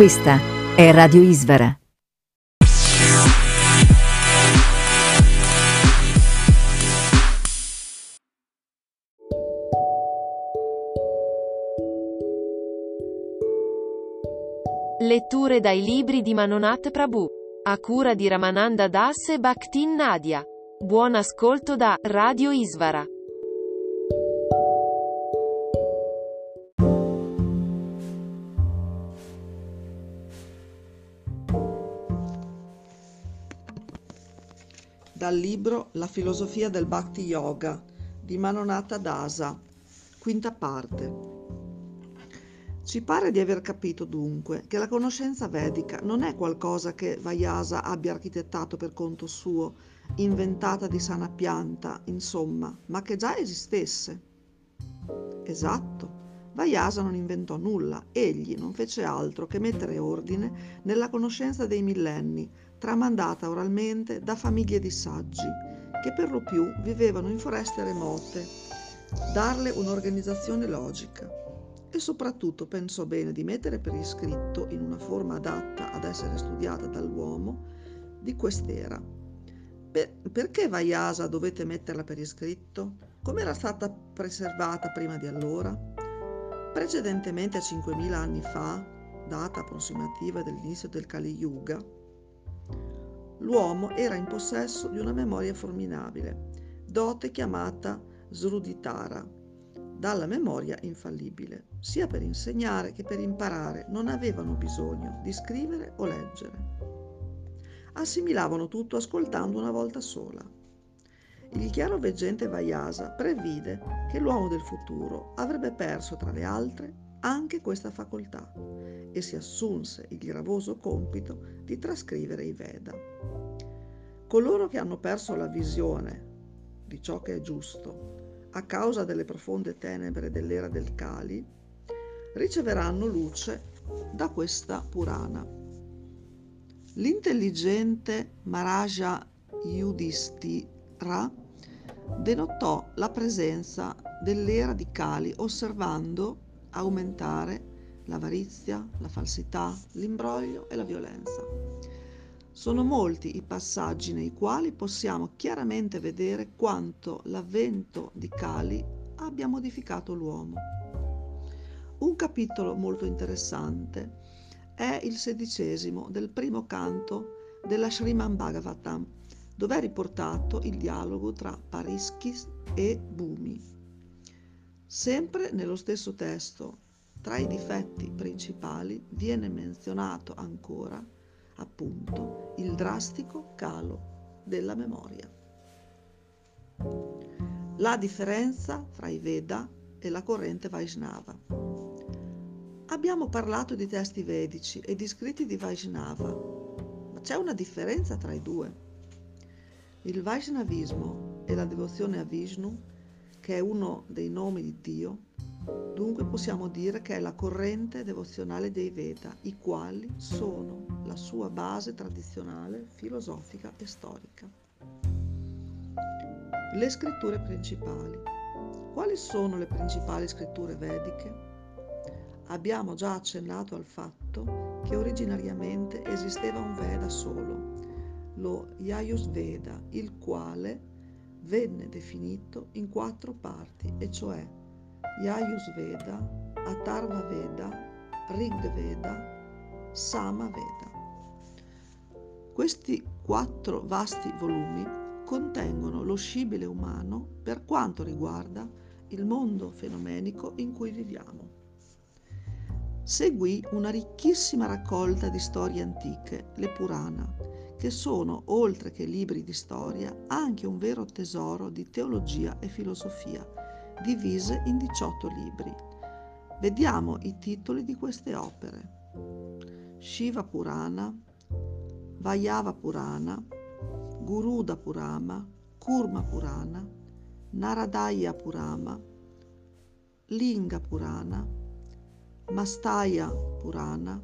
Questa è Radio Isvara. Letture dai libri di Manonat Prabhu. A cura di Ramananda Das e Bhaktin Nadia. Buon ascolto da Radio Isvara. Dal libro La filosofia del Bhakti Yoga di Manonata Dasa, quinta parte. Ci pare di aver capito dunque che la conoscenza vedica non è qualcosa che Vayasa abbia architettato per conto suo, inventata di sana pianta, insomma, ma che già esistesse. Esatto. Vayasa non inventò nulla, egli non fece altro che mettere ordine nella conoscenza dei millenni, tramandata oralmente da famiglie di saggi, che per lo più vivevano in foreste remote, darle un'organizzazione logica. E soprattutto pensò bene di mettere per iscritto, in una forma adatta ad essere studiata dall'uomo, di quest'era. Per, perché Vayasa dovete metterla per iscritto? Come era stata preservata prima di allora? Precedentemente a 5.000 anni fa, data approssimativa dell'inizio del Kali Yuga, l'uomo era in possesso di una memoria formidabile, dote chiamata Sruditara, dalla memoria infallibile. Sia per insegnare che per imparare non avevano bisogno di scrivere o leggere. Assimilavano tutto ascoltando una volta sola. Il chiaroveggente Vayasa previde che l'uomo del futuro avrebbe perso, tra le altre, anche questa facoltà e si assunse il gravoso compito di trascrivere i Veda. Coloro che hanno perso la visione di ciò che è giusto a causa delle profonde tenebre dell'era del Kali riceveranno luce da questa Purana. L'intelligente Maharaja Yudhishthira denotò la presenza dell'era di Kali osservando aumentare l'avarizia, la falsità, l'imbroglio e la violenza. Sono molti i passaggi nei quali possiamo chiaramente vedere quanto l'avvento di Kali abbia modificato l'uomo. Un capitolo molto interessante è il sedicesimo del primo canto della Sriman Bhagavatam, dove è riportato il dialogo tra Pariskis e Bumi. Sempre nello stesso testo, tra i difetti principali viene menzionato ancora, appunto, il drastico calo della memoria. La differenza tra i Veda e la corrente Vaishnava. Abbiamo parlato di testi vedici e di scritti di Vaishnava, ma c'è una differenza tra i due. Il Vaishnavismo è la devozione a Vishnu, che è uno dei nomi di Dio, dunque possiamo dire che è la corrente devozionale dei Veda, i quali sono la sua base tradizionale, filosofica e storica. Le scritture principali. Quali sono le principali scritture vediche? Abbiamo già accennato al fatto che originariamente esisteva un Veda solo, lo Yajusveda, il quale venne definito in quattro parti, e cioè Yajusveda, Atharva Veda, Rig Veda, Sama Veda. Questi quattro vasti volumi contengono lo scibile umano per quanto riguarda il mondo fenomenico in cui viviamo. Seguì una ricchissima raccolta di storie antiche, le Purana, che sono, oltre che libri di storia, anche un vero tesoro di teologia e filosofia, divise in 18 libri. Vediamo i titoli di queste opere. Shiva Purana, Vayava Purana, Guruda Purana, Kurma Purana, Naradaya Purana, Linga Purana, Mastaya Purana,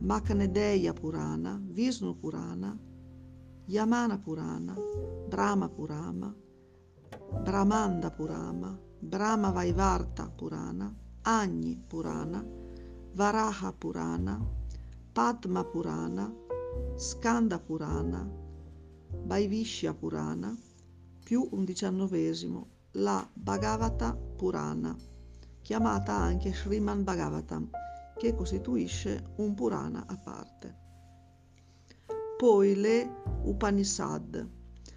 Makanedeya Purana, Vishnu Purana, Yamana Purana, Brahma Purana, Brahmanda Purana, Brahma Vaivarta Purana, Agni Purana, Varaha Purana, Padma Purana, Skanda Purana, Vaivishya Purana, più un diciannovesimo, la Bhagavata Purana, chiamata anche Sriman Bhagavatam, che costituisce un Purana a parte. Poi le Upanishad.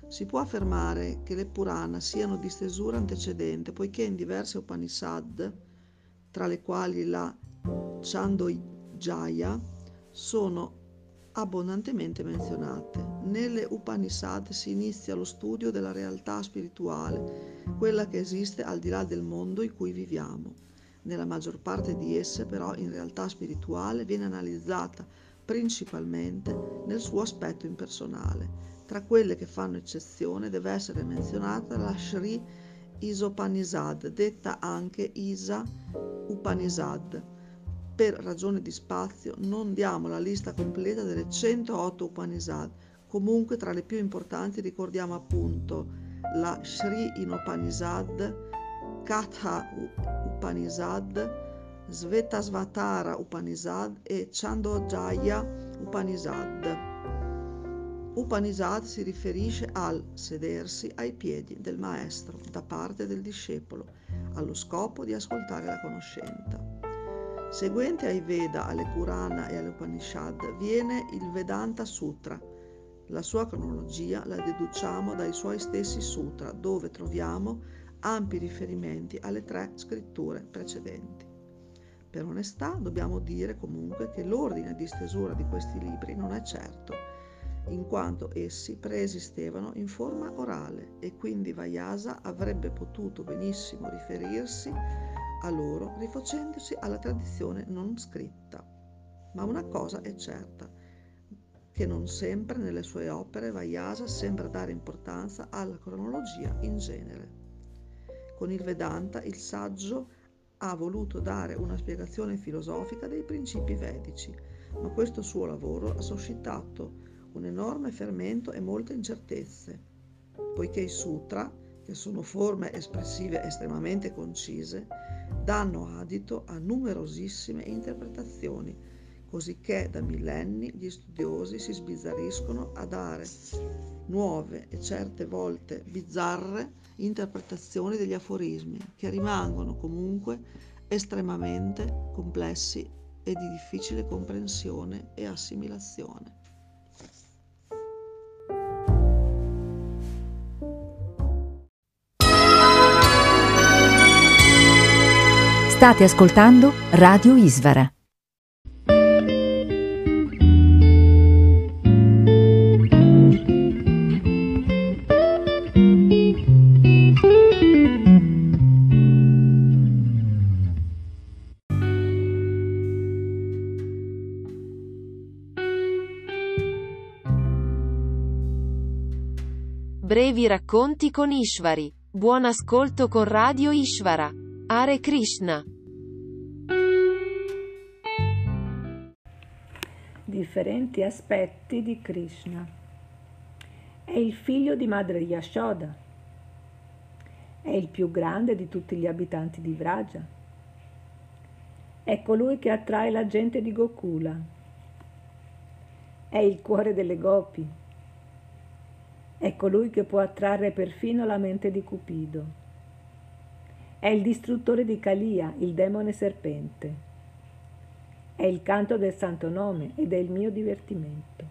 Si può affermare che le Purana siano di stesura antecedente, poiché in diverse Upanishad, tra le quali la Chandogya, sono abbondantemente menzionate. Nelle Upanishad si inizia lo studio della realtà spirituale, quella che esiste al di là del mondo in cui viviamo. Nella maggior parte di esse però in realtà spirituale viene analizzata principalmente nel suo aspetto impersonale. Tra quelle che fanno eccezione deve essere menzionata la Sri Isopanishad, detta anche Isa Upanishad per ragione di spazio non diamo la lista completa delle 108 Upanishad, comunque tra le più importanti ricordiamo appunto la Sri Inopanishad, Katha Upanishad, Svetasvatara Upanishad e Chandogaya Upanishad. Upanishad si riferisce al sedersi ai piedi del maestro da parte del discepolo, allo scopo di ascoltare la conoscenza. Seguente ai Veda, alle Purana e alle Upanishad viene il Vedanta Sutra. La sua cronologia la deduciamo dai suoi stessi sutra, dove troviamo ampi riferimenti alle tre scritture precedenti. Per onestà dobbiamo dire comunque che l'ordine di stesura di questi libri non è certo, in quanto essi preesistevano in forma orale e quindi Vayasa avrebbe potuto benissimo riferirsi a loro rifacendosi alla tradizione non scritta. Ma una cosa è certa, che non sempre nelle sue opere Vayasa sembra dare importanza alla cronologia in genere. Con il Vedanta il saggio ha voluto dare una spiegazione filosofica dei principi vedici, ma questo suo lavoro ha suscitato un enorme fermento e molte incertezze, poiché i sutra, che sono forme espressive estremamente concise, danno adito a numerosissime interpretazioni, cosicché da millenni gli studiosi si sbizzarriscono a dare nuove e certe volte bizzarre interpretazioni degli aforismi, che rimangono comunque estremamente complessi e di difficile comprensione e assimilazione. State ascoltando Radio Isvara. Brevi racconti con Ishvari. Buon ascolto con Radio Ishvara. Hare Krishna. Differenti aspetti di Krishna. È il figlio di madre Yashoda. È il più grande di tutti gli abitanti di Vraja. È colui che attrae la gente di Gokula. È il cuore delle gopi. È colui che può attrarre perfino la mente di Cupido è il distruttore di Calia, il demone serpente. È il canto del santo nome ed è il mio divertimento.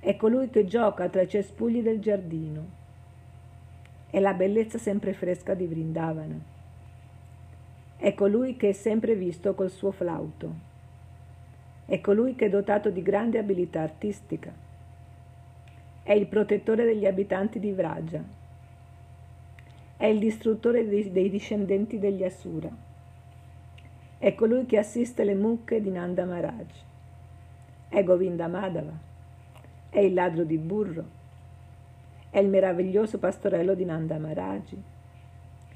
È colui che gioca tra i cespugli del giardino. È la bellezza sempre fresca di Vrindavana. È colui che è sempre visto col suo flauto. È colui che è dotato di grande abilità artistica. È il protettore degli abitanti di Vraja è il distruttore dei, discendenti degli Asura. È colui che assiste le mucche di Nanda Maharaj. È Govinda Madhava. È il ladro di burro. È il meraviglioso pastorello di Nanda Maharaj.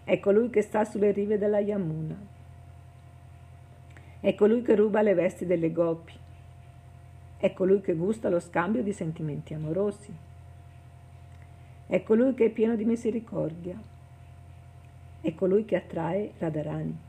È colui che sta sulle rive della Yamuna. È colui che ruba le vesti delle gopi. È colui che gusta lo scambio di sentimenti amorosi. È colui che è pieno di misericordia è colui che attrae Radharani.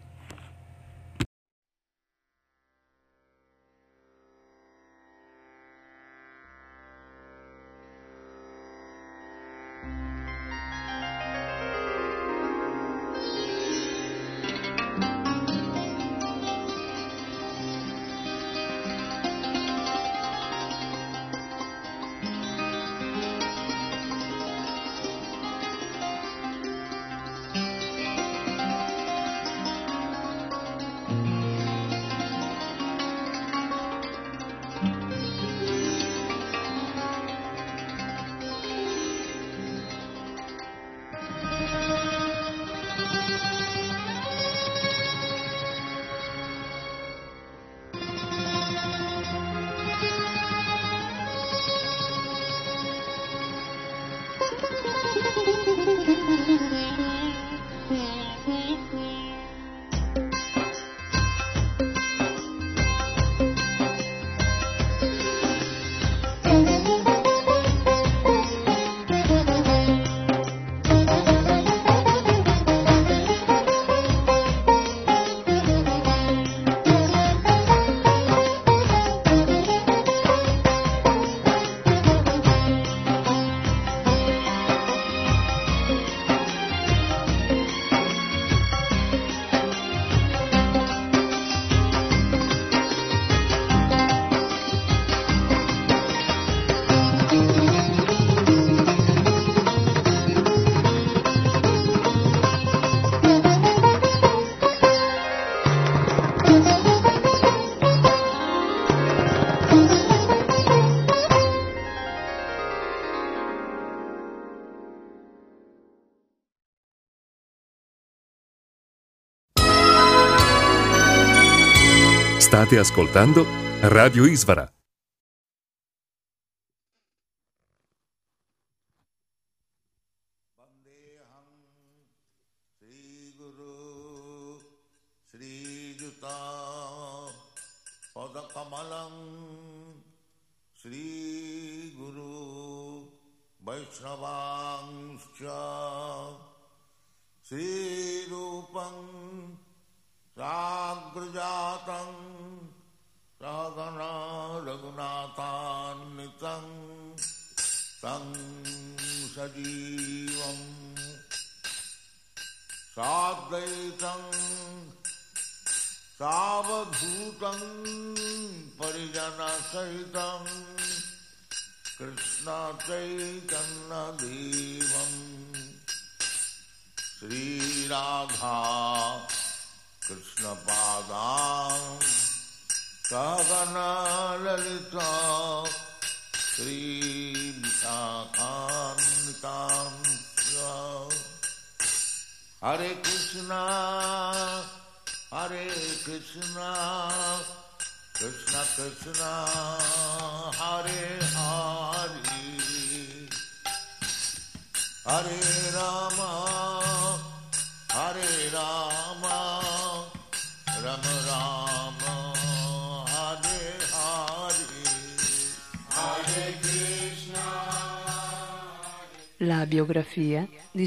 State ascoltando Radio Isvara.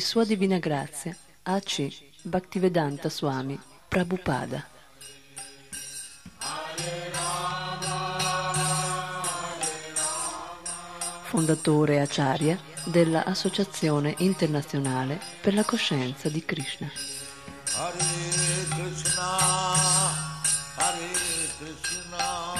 Sua Divina Grazia A.C. Bhaktivedanta Swami Prabhupada fondatore acharya della Associazione Internazionale per la Coscienza di Krishna. Hare Krishna, Hare Krishna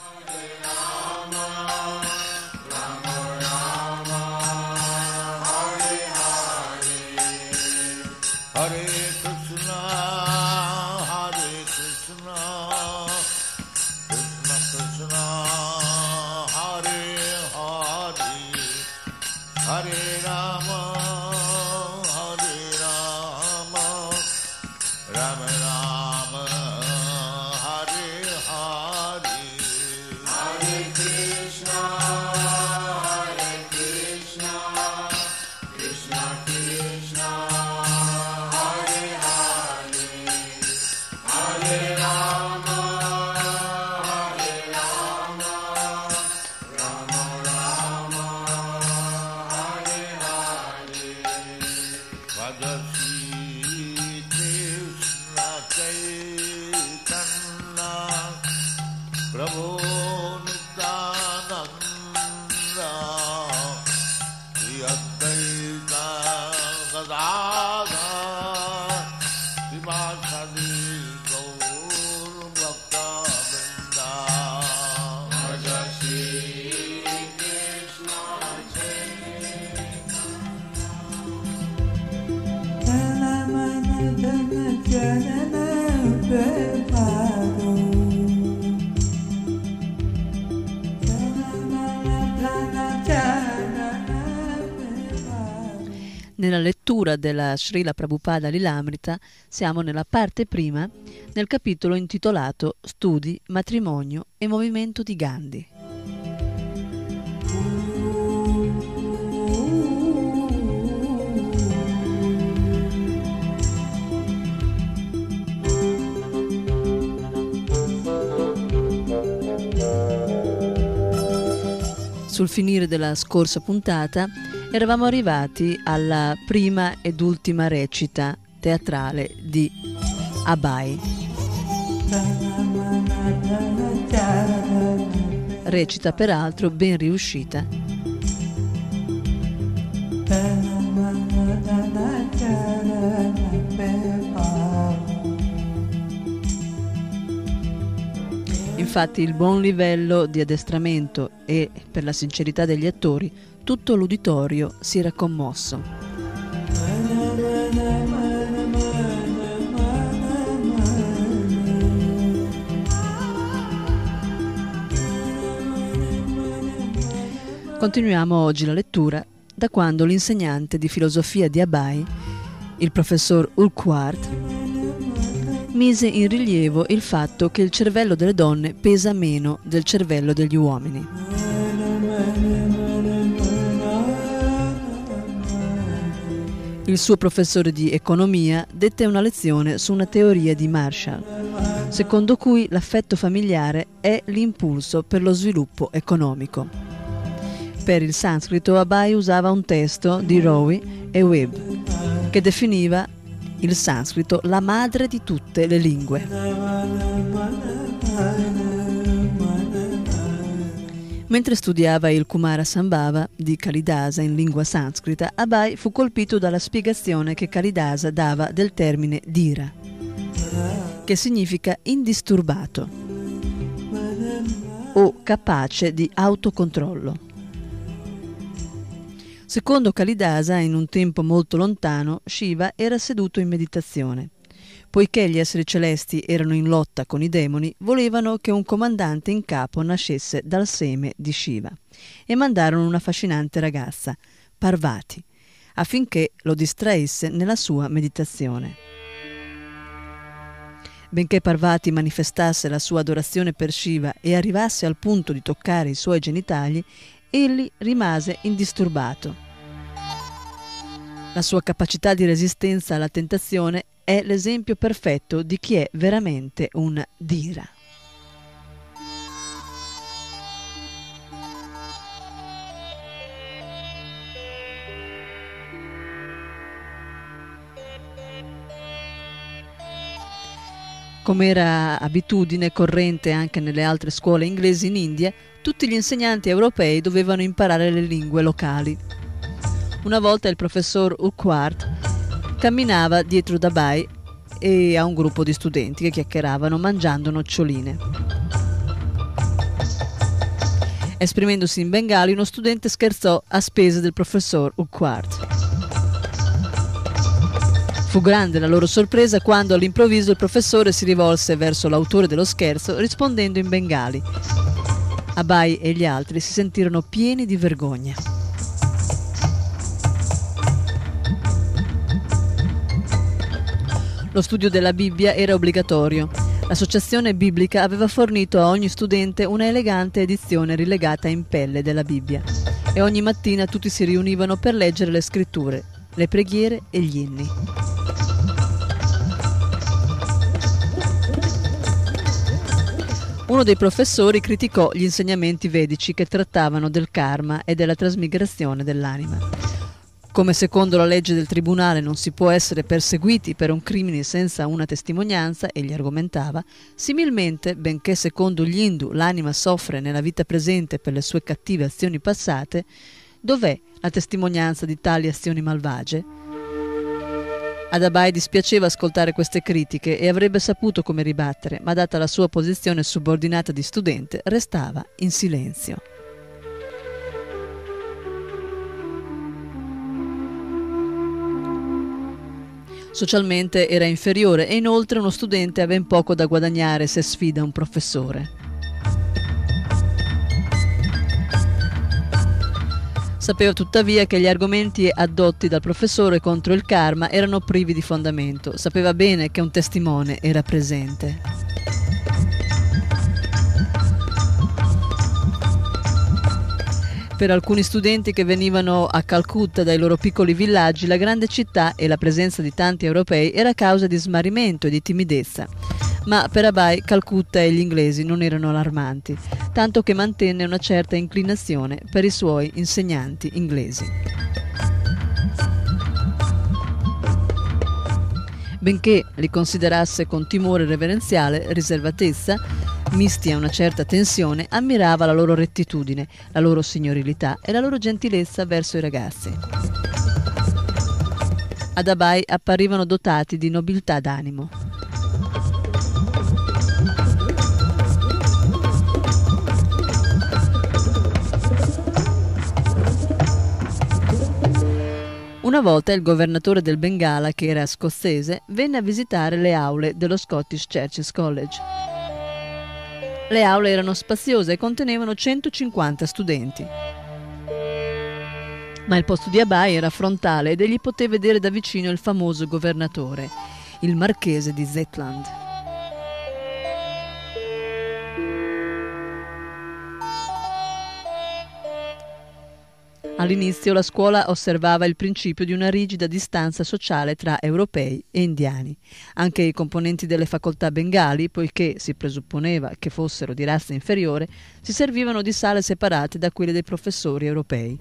Della Srila Prabhupada Lilamrita siamo nella parte prima, nel capitolo intitolato Studi, matrimonio e movimento di Gandhi. Sul finire della scorsa puntata eravamo arrivati alla prima ed ultima recita teatrale di Abai. Recita peraltro ben riuscita. infatti il buon livello di addestramento e per la sincerità degli attori, tutto l'uditorio si era commosso. Continuiamo oggi la lettura da quando l'insegnante di filosofia di Abai, il professor Urquhart, mise in rilievo il fatto che il cervello delle donne pesa meno del cervello degli uomini. Il suo professore di economia dette una lezione su una teoria di Marshall, secondo cui l'affetto familiare è l'impulso per lo sviluppo economico. Per il sanscrito Abai usava un testo di Rowe e Webb che definiva il sanscrito la madre di tutte le lingue. Mentre studiava il Kumara Sambhava di Kalidasa in lingua sanscrita, Abai fu colpito dalla spiegazione che Kalidasa dava del termine dira, che significa indisturbato o capace di autocontrollo. Secondo Kalidasa, in un tempo molto lontano, Shiva era seduto in meditazione. Poiché gli esseri celesti erano in lotta con i demoni, volevano che un comandante in capo nascesse dal seme di Shiva e mandarono una affascinante ragazza, Parvati, affinché lo distraesse nella sua meditazione. Benché Parvati manifestasse la sua adorazione per Shiva e arrivasse al punto di toccare i suoi genitali, egli rimase indisturbato. La sua capacità di resistenza alla tentazione è l'esempio perfetto di chi è veramente un Dira. Come era abitudine corrente anche nelle altre scuole inglesi in India, tutti gli insegnanti europei dovevano imparare le lingue locali. Una volta il professor Urquhart camminava dietro da Bai e a un gruppo di studenti che chiacchieravano mangiando noccioline. Esprimendosi in bengali, uno studente scherzò a spese del professor Urquhart. Fu grande la loro sorpresa quando all'improvviso il professore si rivolse verso l'autore dello scherzo rispondendo in bengali. Abai e gli altri si sentirono pieni di vergogna. Lo studio della Bibbia era obbligatorio. L'associazione biblica aveva fornito a ogni studente una elegante edizione rilegata in pelle della Bibbia e ogni mattina tutti si riunivano per leggere le scritture, le preghiere e gli inni. Uno dei professori criticò gli insegnamenti vedici che trattavano del karma e della trasmigrazione dell'anima. Come secondo la legge del tribunale non si può essere perseguiti per un crimine senza una testimonianza, egli argomentava, similmente, benché secondo gli Hindu l'anima soffre nella vita presente per le sue cattive azioni passate, dov'è la testimonianza di tali azioni malvagie? Ad Abai dispiaceva ascoltare queste critiche e avrebbe saputo come ribattere, ma data la sua posizione subordinata di studente, restava in silenzio. Socialmente era inferiore e inoltre uno studente ha ben poco da guadagnare se sfida un professore. Sapeva tuttavia che gli argomenti addotti dal professore contro il karma erano privi di fondamento. Sapeva bene che un testimone era presente. Per alcuni studenti che venivano a Calcutta dai loro piccoli villaggi, la grande città e la presenza di tanti europei era causa di smarrimento e di timidezza. Ma per Abai Calcutta e gli inglesi non erano allarmanti, tanto che mantenne una certa inclinazione per i suoi insegnanti inglesi. Benché li considerasse con timore reverenziale, riservatezza, misti a una certa tensione, ammirava la loro rettitudine, la loro signorilità e la loro gentilezza verso i ragazzi. Ad Abai apparivano dotati di nobiltà d'animo. Una volta il governatore del Bengala, che era scozzese, venne a visitare le aule dello Scottish Churches College. Le aule erano spaziose e contenevano 150 studenti. Ma il posto di Abai era frontale ed egli poté vedere da vicino il famoso governatore, il marchese di Zetland. All'inizio la scuola osservava il principio di una rigida distanza sociale tra europei e indiani. Anche i componenti delle facoltà bengali, poiché si presupponeva che fossero di razza inferiore, si servivano di sale separate da quelle dei professori europei.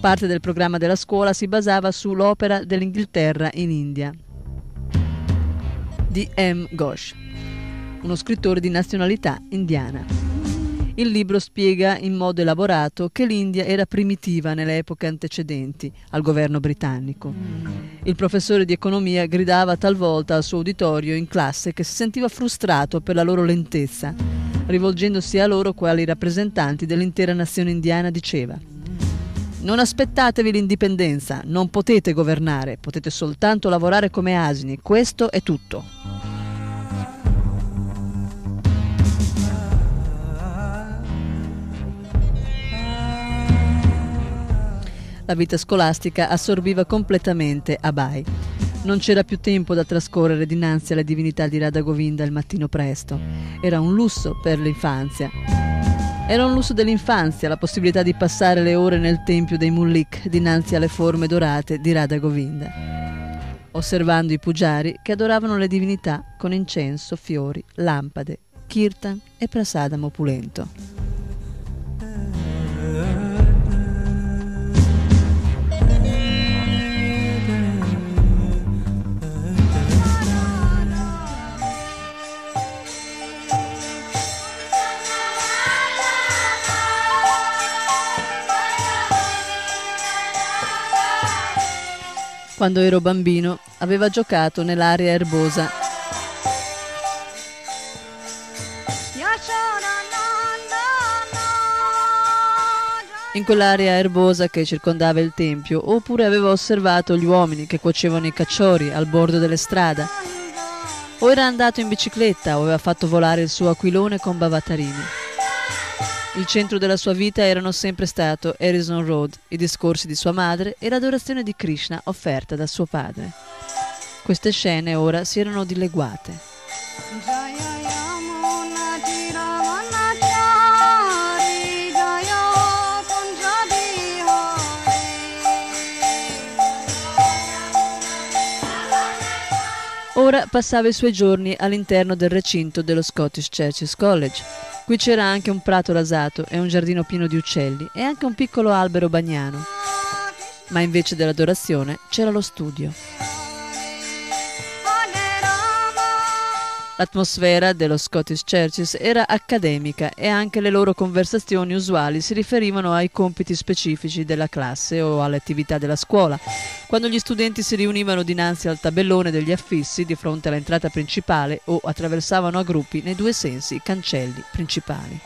Parte del programma della scuola si basava sull'opera dell'Inghilterra in India di M. Ghosh, uno scrittore di nazionalità indiana. Il libro spiega in modo elaborato che l'India era primitiva nelle epoche antecedenti al governo britannico. Il professore di economia gridava talvolta al suo uditorio in classe che si sentiva frustrato per la loro lentezza. Rivolgendosi a loro quali rappresentanti dell'intera nazione indiana diceva non aspettatevi l'indipendenza, non potete governare, potete soltanto lavorare come asini, questo è tutto. La vita scolastica assorbiva completamente Abai. Non c'era più tempo da trascorrere dinanzi alle divinità di Radha Govinda il mattino presto. Era un lusso per l'infanzia. Era un lusso dell'infanzia la possibilità di passare le ore nel tempio dei Mullik dinanzi alle forme dorate di Radha Govinda, osservando i pugiari che adoravano le divinità con incenso, fiori, lampade, kirtan e prasadam opulento. Quando ero bambino aveva giocato nell'area erbosa. In quell'area erbosa che circondava il tempio, oppure aveva osservato gli uomini che cuocevano i cacciori al bordo delle strade. O era andato in bicicletta o aveva fatto volare il suo aquilone con bavatarini. Il centro della sua vita erano sempre stato Harrison Road, i discorsi di sua madre e l'adorazione di Krishna offerta da suo padre. Queste scene ora si erano dileguate. Ora passava i suoi giorni all'interno del recinto dello Scottish Churches College. Qui c'era anche un prato rasato e un giardino pieno di uccelli e anche un piccolo albero bagnano. Ma invece dell'adorazione c'era lo studio. L'atmosfera dello Scottish Churches era accademica e anche le loro conversazioni usuali si riferivano ai compiti specifici della classe o alle attività della scuola. Quando gli studenti si riunivano dinanzi al tabellone degli affissi di fronte all'entrata principale o attraversavano a gruppi nei due sensi i cancelli principali.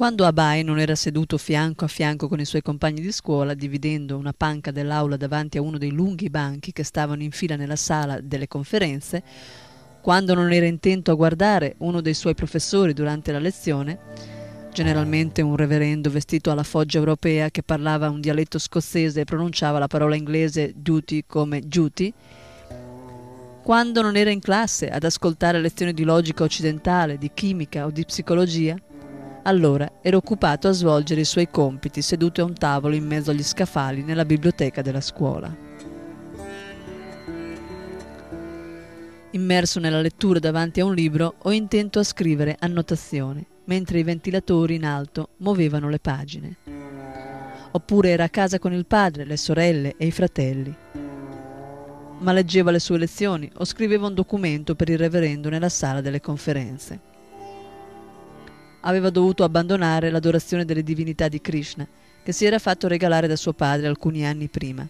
Quando Abai non era seduto fianco a fianco con i suoi compagni di scuola, dividendo una panca dell'aula davanti a uno dei lunghi banchi che stavano in fila nella sala delle conferenze, quando non era intento a guardare uno dei suoi professori durante la lezione, generalmente un reverendo vestito alla foggia europea che parlava un dialetto scozzese e pronunciava la parola inglese duty come duty, quando non era in classe ad ascoltare lezioni di logica occidentale, di chimica o di psicologia, allora era occupato a svolgere i suoi compiti seduto a un tavolo in mezzo agli scaffali nella biblioteca della scuola. Immerso nella lettura davanti a un libro o intento a scrivere annotazioni, mentre i ventilatori in alto muovevano le pagine. Oppure era a casa con il padre, le sorelle e i fratelli. Ma leggeva le sue lezioni o scriveva un documento per il reverendo nella sala delle conferenze. Aveva dovuto abbandonare l'adorazione delle divinità di Krishna, che si era fatto regalare da suo padre alcuni anni prima.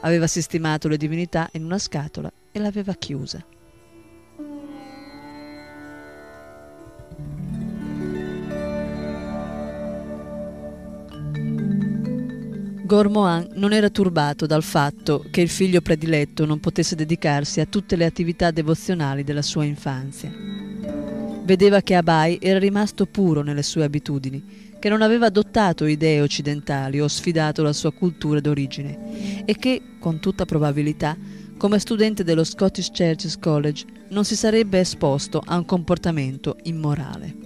Aveva sistemato le divinità in una scatola e l'aveva chiusa. Gormohan non era turbato dal fatto che il figlio prediletto non potesse dedicarsi a tutte le attività devozionali della sua infanzia. Vedeva che Abai era rimasto puro nelle sue abitudini, che non aveva adottato idee occidentali o sfidato la sua cultura d'origine e che, con tutta probabilità, come studente dello Scottish Churches College, non si sarebbe esposto a un comportamento immorale.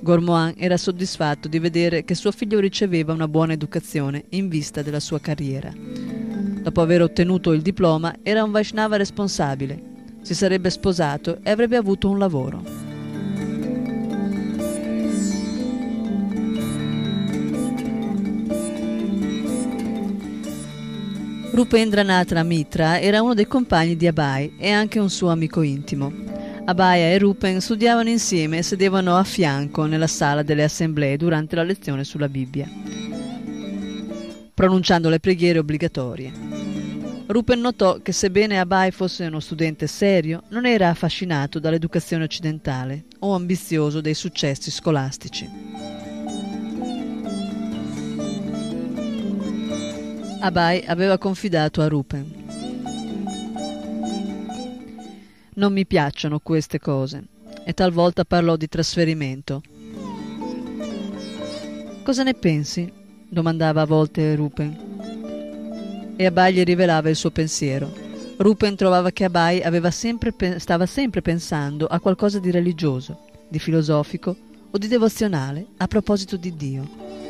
Gormohan era soddisfatto di vedere che suo figlio riceveva una buona educazione in vista della sua carriera. Dopo aver ottenuto il diploma, era un Vaishnava responsabile, si sarebbe sposato e avrebbe avuto un lavoro. Rupendranath Mitra era uno dei compagni di Abai e anche un suo amico intimo. Abaya e Rupen studiavano insieme e sedevano a fianco nella sala delle assemblee durante la lezione sulla Bibbia, pronunciando le preghiere obbligatorie. Rupen notò che sebbene Abai fosse uno studente serio, non era affascinato dall'educazione occidentale o ambizioso dei successi scolastici. Abai aveva confidato a Rupen. Non mi piacciono queste cose e talvolta parlò di trasferimento. Cosa ne pensi? domandava a volte Rupen. E Abai gli rivelava il suo pensiero. Rupen trovava che Abai sempre stava sempre pensando a qualcosa di religioso, di filosofico o di devozionale a proposito di Dio.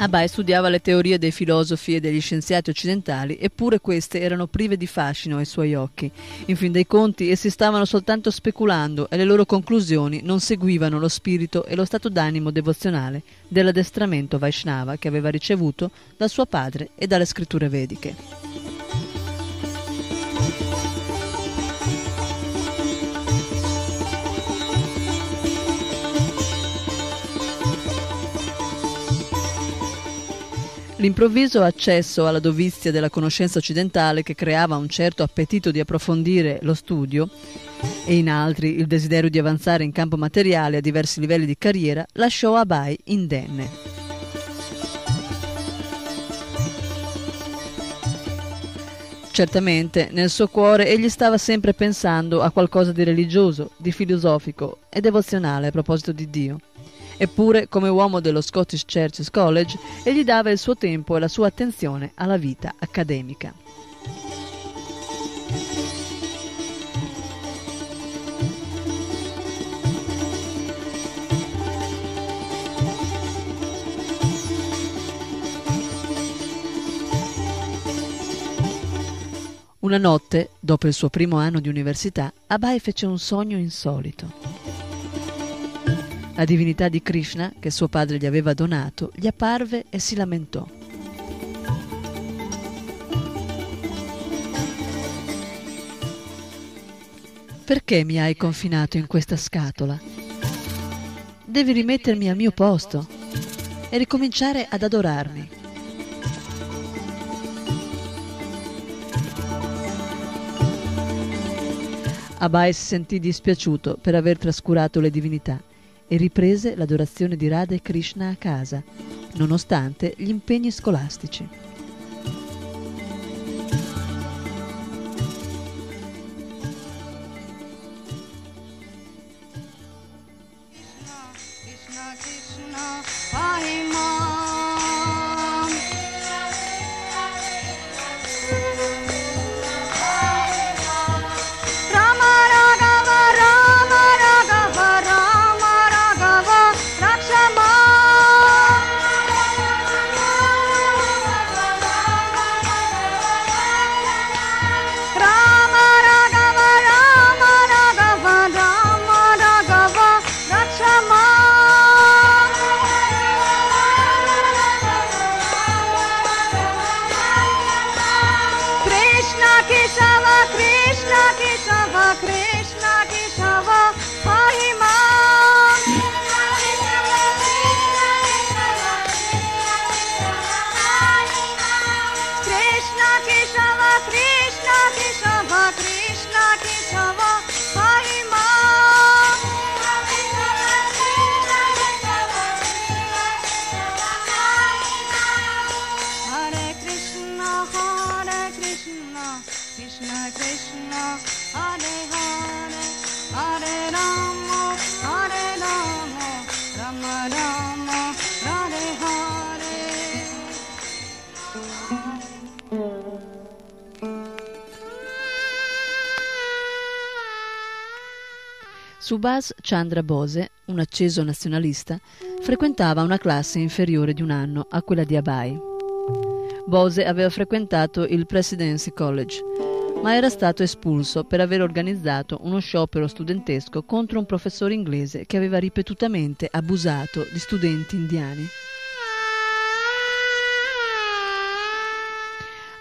Abai studiava le teorie dei filosofi e degli scienziati occidentali, eppure queste erano prive di fascino ai suoi occhi. In fin dei conti, essi stavano soltanto speculando e le loro conclusioni non seguivano lo spirito e lo stato d'animo devozionale dell'addestramento Vaishnava che aveva ricevuto dal suo padre e dalle scritture vediche. L'improvviso accesso alla dovizia della conoscenza occidentale che creava un certo appetito di approfondire lo studio e in altri il desiderio di avanzare in campo materiale a diversi livelli di carriera lasciò Abai indenne. Certamente nel suo cuore egli stava sempre pensando a qualcosa di religioso, di filosofico e devozionale a proposito di Dio. Eppure, come uomo dello Scottish Churches College, egli dava il suo tempo e la sua attenzione alla vita accademica. Una notte, dopo il suo primo anno di università, Abai fece un sogno insolito. La divinità di Krishna, che suo padre gli aveva donato, gli apparve e si lamentò. Perché mi hai confinato in questa scatola? Devi rimettermi al mio posto e ricominciare ad adorarmi. Abai si sentì dispiaciuto per aver trascurato le divinità e riprese l'adorazione di Radha e Krishna a casa, nonostante gli impegni scolastici. Subhas Chandra Bose, un acceso nazionalista, frequentava una classe inferiore di un anno a quella di Abai. Bose aveva frequentato il Presidency College, ma era stato espulso per aver organizzato uno sciopero studentesco contro un professore inglese che aveva ripetutamente abusato di studenti indiani.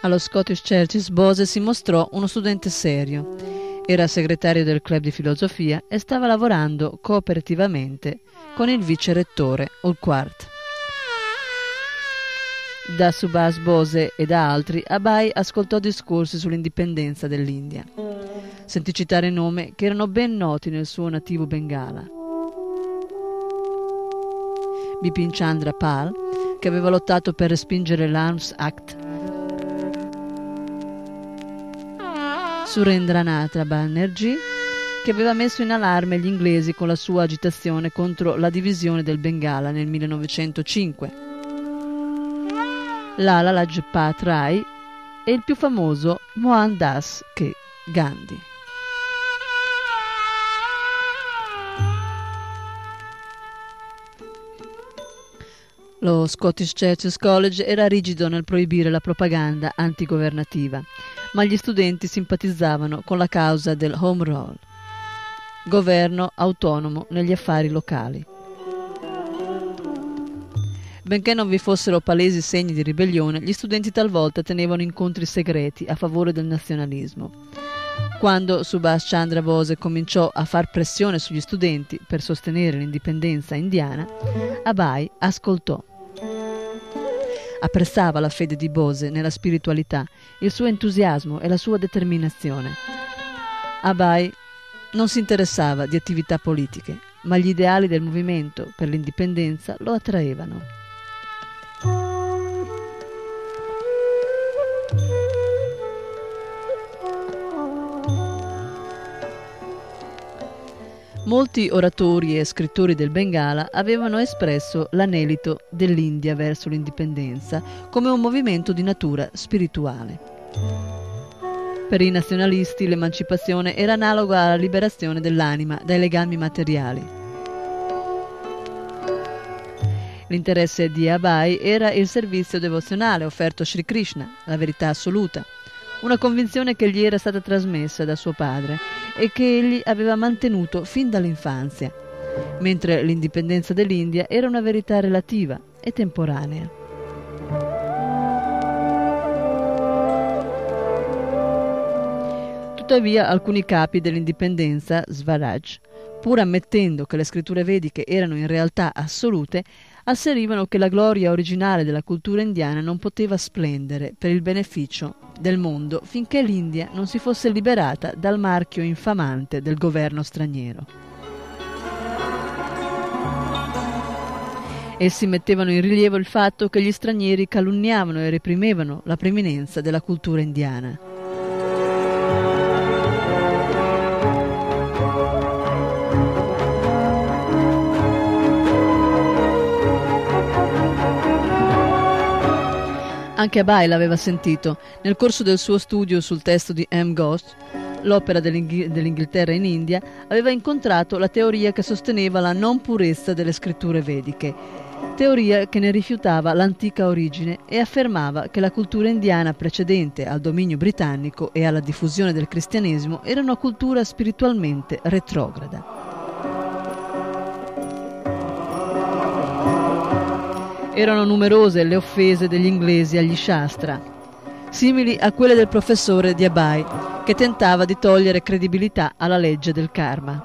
Allo Scottish Churches Bose si mostrò uno studente serio. Era segretario del club di filosofia e stava lavorando cooperativamente con il vice rettore Urquhart. Da Subhas Bose e da altri, Abai ascoltò discorsi sull'indipendenza dell'India. Sentì citare nomi che erano ben noti nel suo nativo Bengala. Bipin Chandra Pal, che aveva lottato per respingere l'Arms Act. Surendranath Banerjee, che aveva messo in allarme gli inglesi con la sua agitazione contro la divisione del Bengala nel 1905. Lala Lajpat Rai e il più famoso Mohandas K. Gandhi. Lo Scottish Churches College era rigido nel proibire la propaganda antigovernativa, ma gli studenti simpatizzavano con la causa del Home Rule, governo autonomo negli affari locali. Benché non vi fossero palesi segni di ribellione, gli studenti talvolta tenevano incontri segreti a favore del nazionalismo. Quando Subhash Chandra Bose cominciò a far pressione sugli studenti per sostenere l'indipendenza indiana, Abai ascoltò. Apprezzava la fede di Bose nella spiritualità, il suo entusiasmo e la sua determinazione. Abai non si interessava di attività politiche, ma gli ideali del movimento per l'indipendenza lo attraevano. Molti oratori e scrittori del Bengala avevano espresso l'anelito dell'India verso l'indipendenza come un movimento di natura spirituale. Per i nazionalisti l'emancipazione era analoga alla liberazione dell'anima dai legami materiali. L'interesse di Abai era il servizio devozionale offerto a Sri Krishna, la verità assoluta, una convinzione che gli era stata trasmessa da suo padre e che egli aveva mantenuto fin dall'infanzia, mentre l'indipendenza dell'India era una verità relativa e temporanea. Tuttavia alcuni capi dell'indipendenza, Swaraj, pur ammettendo che le scritture vediche erano in realtà assolute, asserivano che la gloria originale della cultura indiana non poteva splendere per il beneficio del mondo finché l'India non si fosse liberata dal marchio infamante del governo straniero. Essi mettevano in rilievo il fatto che gli stranieri calunniavano e reprimevano la preminenza della cultura indiana. Anche Abai l'aveva sentito nel corso del suo studio sul testo di M. Ghost, l'opera dell'Inghi- dell'Inghilterra in India, aveva incontrato la teoria che sosteneva la non purezza delle scritture vediche, teoria che ne rifiutava l'antica origine e affermava che la cultura indiana precedente al dominio britannico e alla diffusione del cristianesimo era una cultura spiritualmente retrograda. Erano numerose le offese degli inglesi agli Shastra, simili a quelle del professore di Abai, che tentava di togliere credibilità alla legge del karma.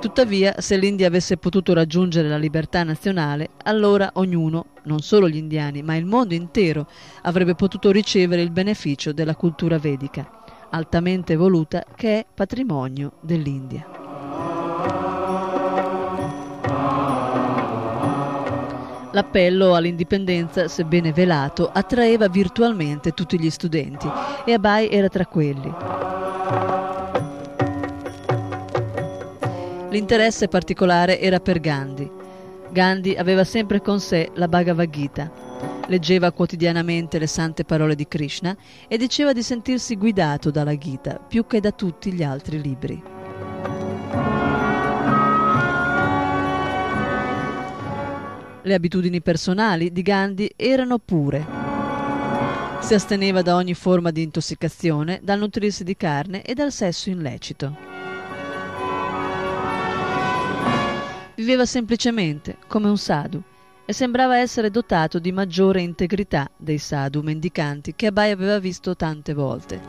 Tuttavia, se l'India avesse potuto raggiungere la libertà nazionale, allora ognuno, non solo gli indiani, ma il mondo intero, avrebbe potuto ricevere il beneficio della cultura vedica, altamente evoluta, che è patrimonio dell'India. L'appello all'indipendenza, sebbene velato, attraeva virtualmente tutti gli studenti e Abai era tra quelli. L'interesse particolare era per Gandhi. Gandhi aveva sempre con sé la Bhagavad Gita, leggeva quotidianamente le sante parole di Krishna e diceva di sentirsi guidato dalla Gita più che da tutti gli altri libri. Le abitudini personali di Gandhi erano pure. Si asteneva da ogni forma di intossicazione, dal nutrirsi di carne e dal sesso illecito. Viveva semplicemente, come un sadhu, e sembrava essere dotato di maggiore integrità dei sadhu mendicanti che Abai aveva visto tante volte.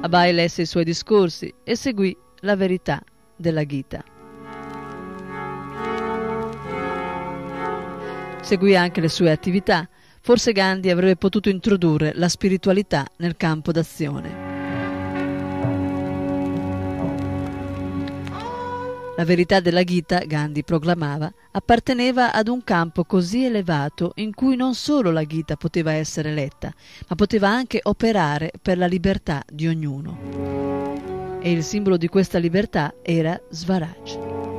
Abai lesse i suoi discorsi e seguì la verità della Gita. Seguì anche le sue attività. Forse Gandhi avrebbe potuto introdurre la spiritualità nel campo d'azione. La verità della Gita, Gandhi proclamava, apparteneva ad un campo così elevato in cui non solo la Gita poteva essere letta, ma poteva anche operare per la libertà di ognuno. E il simbolo di questa libertà era Swaraj.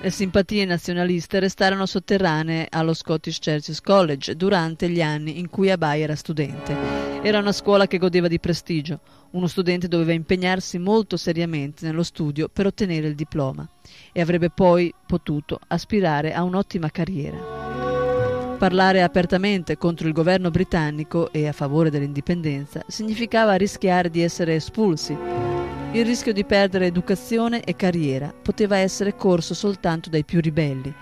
Le simpatie nazionaliste restarono sotterranee allo Scottish Churches College durante gli anni in cui Abai era studente. Era una scuola che godeva di prestigio. Uno studente doveva impegnarsi molto seriamente nello studio per ottenere il diploma e avrebbe poi potuto aspirare a un'ottima carriera. Parlare apertamente contro il governo britannico e a favore dell'indipendenza significava rischiare di essere espulsi il rischio di perdere educazione e carriera poteva essere corso soltanto dai più ribelli.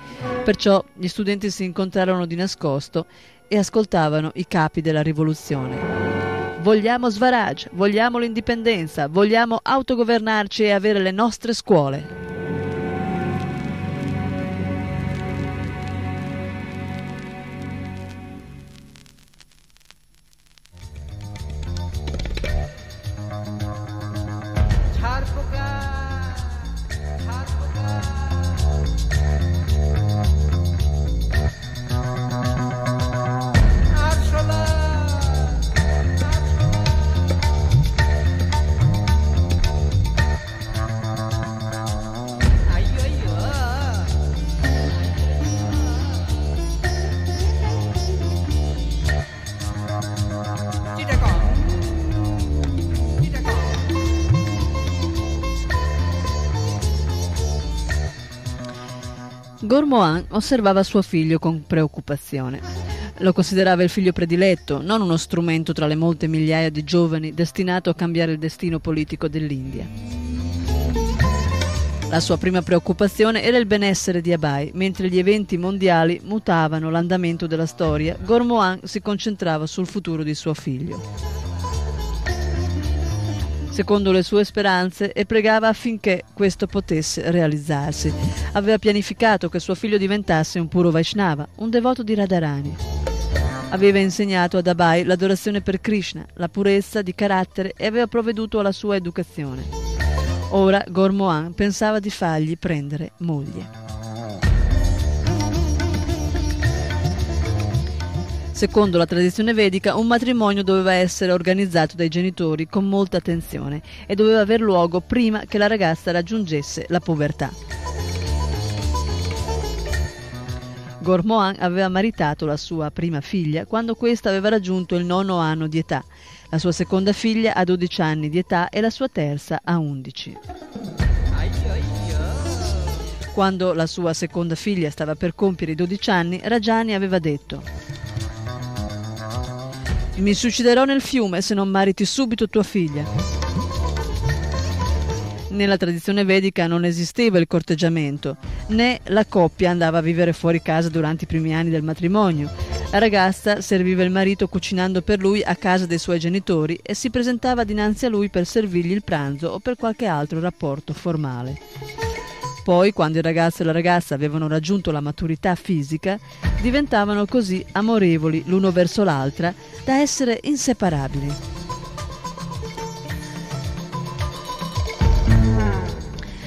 Perciò gli studenti si incontrarono di nascosto e ascoltavano i capi della rivoluzione. Vogliamo Swaraj, vogliamo l'indipendenza, vogliamo autogovernarci e avere le nostre scuole. Gormoan osservava suo figlio con preoccupazione. Lo considerava il figlio prediletto, non uno strumento tra le molte migliaia di giovani destinato a cambiare il destino politico dell'India. La sua prima preoccupazione era il benessere di Abai, mentre gli eventi mondiali mutavano l'andamento della storia, Gormoan si concentrava sul futuro di suo figlio secondo le sue speranze e pregava affinché questo potesse realizzarsi. Aveva pianificato che suo figlio diventasse un puro Vaishnava, un devoto di Radharani. Aveva insegnato ad Abai l'adorazione per Krishna, la purezza di carattere e aveva provveduto alla sua educazione. Ora Gormohan pensava di fargli prendere moglie. Secondo la tradizione vedica, un matrimonio doveva essere organizzato dai genitori con molta attenzione e doveva aver luogo prima che la ragazza raggiungesse la povertà. Gormohan aveva maritato la sua prima figlia quando questa aveva raggiunto il nono anno di età, la sua seconda figlia a 12 anni di età e la sua terza a 11. Quando la sua seconda figlia stava per compiere i 12 anni, Rajani aveva detto mi suiciderò nel fiume se non mariti subito tua figlia. Nella tradizione vedica non esisteva il corteggiamento, né la coppia andava a vivere fuori casa durante i primi anni del matrimonio. La ragazza serviva il marito cucinando per lui a casa dei suoi genitori e si presentava dinanzi a lui per servirgli il pranzo o per qualche altro rapporto formale. Poi, quando il ragazzo e la ragazza avevano raggiunto la maturità fisica, diventavano così amorevoli l'uno verso l'altra da essere inseparabili.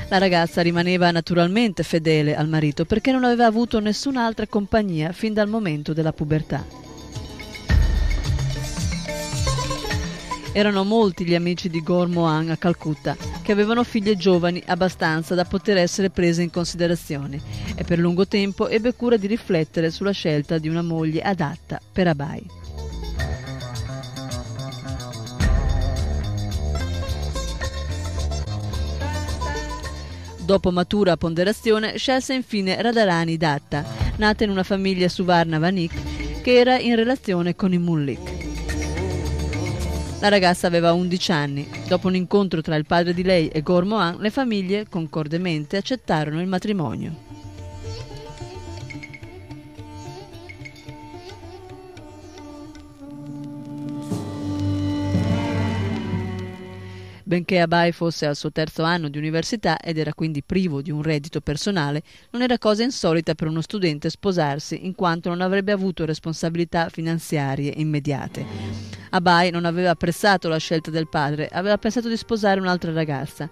La ragazza rimaneva naturalmente fedele al marito perché non aveva avuto nessun'altra compagnia fin dal momento della pubertà. Erano molti gli amici di Gormohan a Calcutta che avevano figlie giovani abbastanza da poter essere prese in considerazione e per lungo tempo ebbe cura di riflettere sulla scelta di una moglie adatta per Abai. Dopo matura ponderazione scelse infine Radharani Datta, nata in una famiglia Suvarna Vanik che era in relazione con i Mullik. La ragazza aveva 11 anni. Dopo un incontro tra il padre di lei e Gormohan, le famiglie concordemente accettarono il matrimonio. Benché Abai fosse al suo terzo anno di università ed era quindi privo di un reddito personale, non era cosa insolita per uno studente sposarsi in quanto non avrebbe avuto responsabilità finanziarie immediate. Abai non aveva apprezzato la scelta del padre, aveva pensato di sposare un'altra ragazza,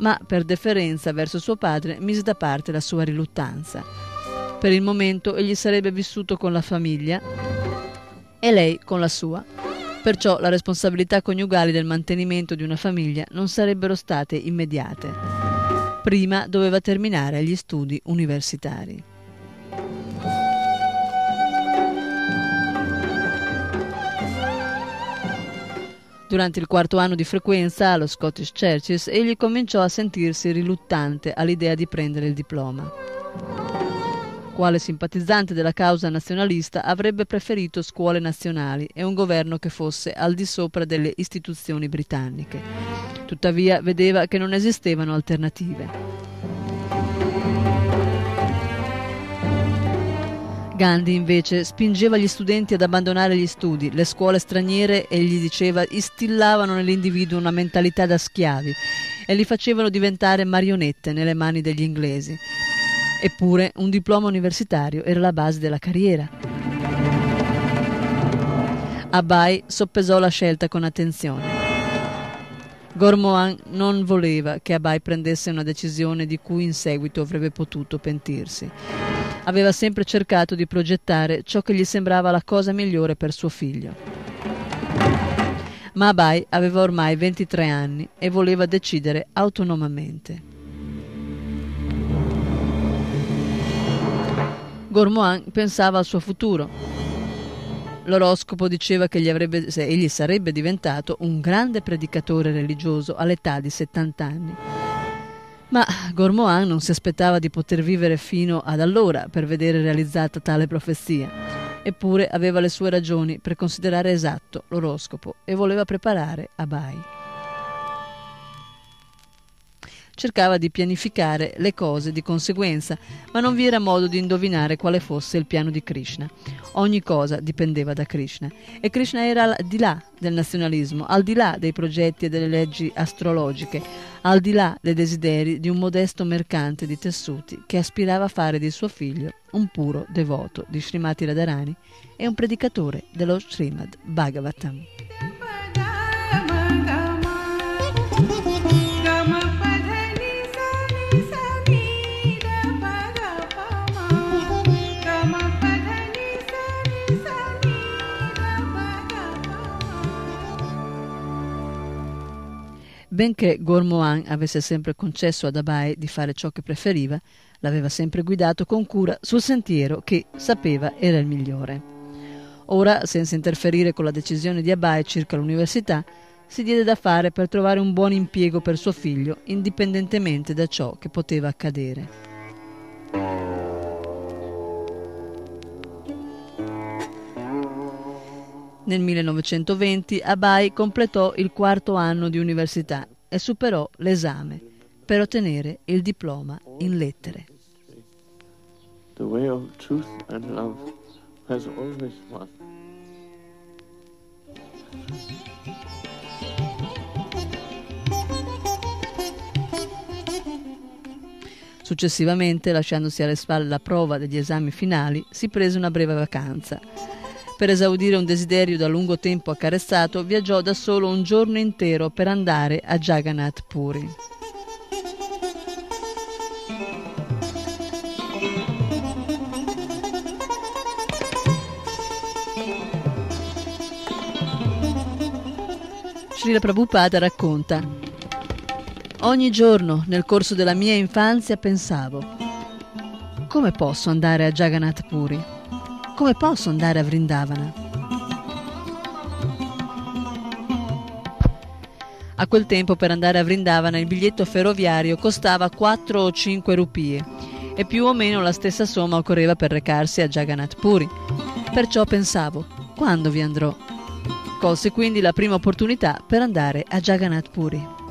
ma per deferenza verso suo padre mise da parte la sua riluttanza. Per il momento egli sarebbe vissuto con la famiglia e lei con la sua. Perciò le responsabilità coniugali del mantenimento di una famiglia non sarebbero state immediate. Prima doveva terminare gli studi universitari. Durante il quarto anno di frequenza allo Scottish Churches egli cominciò a sentirsi riluttante all'idea di prendere il diploma. Quale simpatizzante della causa nazionalista avrebbe preferito scuole nazionali e un governo che fosse al di sopra delle istituzioni britanniche. Tuttavia vedeva che non esistevano alternative. Gandhi invece spingeva gli studenti ad abbandonare gli studi, le scuole straniere, egli diceva, instillavano nell'individuo una mentalità da schiavi e li facevano diventare marionette nelle mani degli inglesi. Eppure un diploma universitario era la base della carriera. Abai soppesò la scelta con attenzione. Gormohan non voleva che Abai prendesse una decisione di cui in seguito avrebbe potuto pentirsi. Aveva sempre cercato di progettare ciò che gli sembrava la cosa migliore per suo figlio. Ma Abai aveva ormai 23 anni e voleva decidere autonomamente. Gormohan pensava al suo futuro. L'oroscopo diceva che avrebbe, egli sarebbe diventato un grande predicatore religioso all'età di 70 anni. Ma Gormohan non si aspettava di poter vivere fino ad allora per vedere realizzata tale profezia. Eppure aveva le sue ragioni per considerare esatto l'oroscopo e voleva preparare Abai. Cercava di pianificare le cose di conseguenza, ma non vi era modo di indovinare quale fosse il piano di Krishna. Ogni cosa dipendeva da Krishna e Krishna era al di là del nazionalismo, al di là dei progetti e delle leggi astrologiche, al di là dei desideri di un modesto mercante di tessuti che aspirava a fare di suo figlio un puro devoto di Srimati Radharani e un predicatore dello Srimad Bhagavatam. Benché Gormohan avesse sempre concesso ad Abai di fare ciò che preferiva, l'aveva sempre guidato con cura sul sentiero che sapeva era il migliore. Ora, senza interferire con la decisione di Abai circa l'università, si diede da fare per trovare un buon impiego per suo figlio, indipendentemente da ciò che poteva accadere. Nel 1920 Abai completò il quarto anno di università e superò l'esame. per ottenere il diploma in lettere. The way of truth and love has always won. Successivamente, lasciandosi alle spalle la prova degli esami finali, si prese una breve vacanza. Per esaudire un desiderio da lungo tempo accarezzato, viaggiò da solo un giorno intero per andare a Jagannath Puri. Srila Prabhupada racconta Ogni giorno nel corso della mia infanzia pensavo come posso andare a Jagannath Puri? Come posso andare a Vrindavana? A quel tempo per andare a Vrindavana il biglietto ferroviario costava 4 o 5 rupie e più o meno la stessa somma occorreva per recarsi a Jagannath Puri. Perciò pensavo, quando vi andrò? Colse quindi la prima opportunità per andare a Jagannath Puri.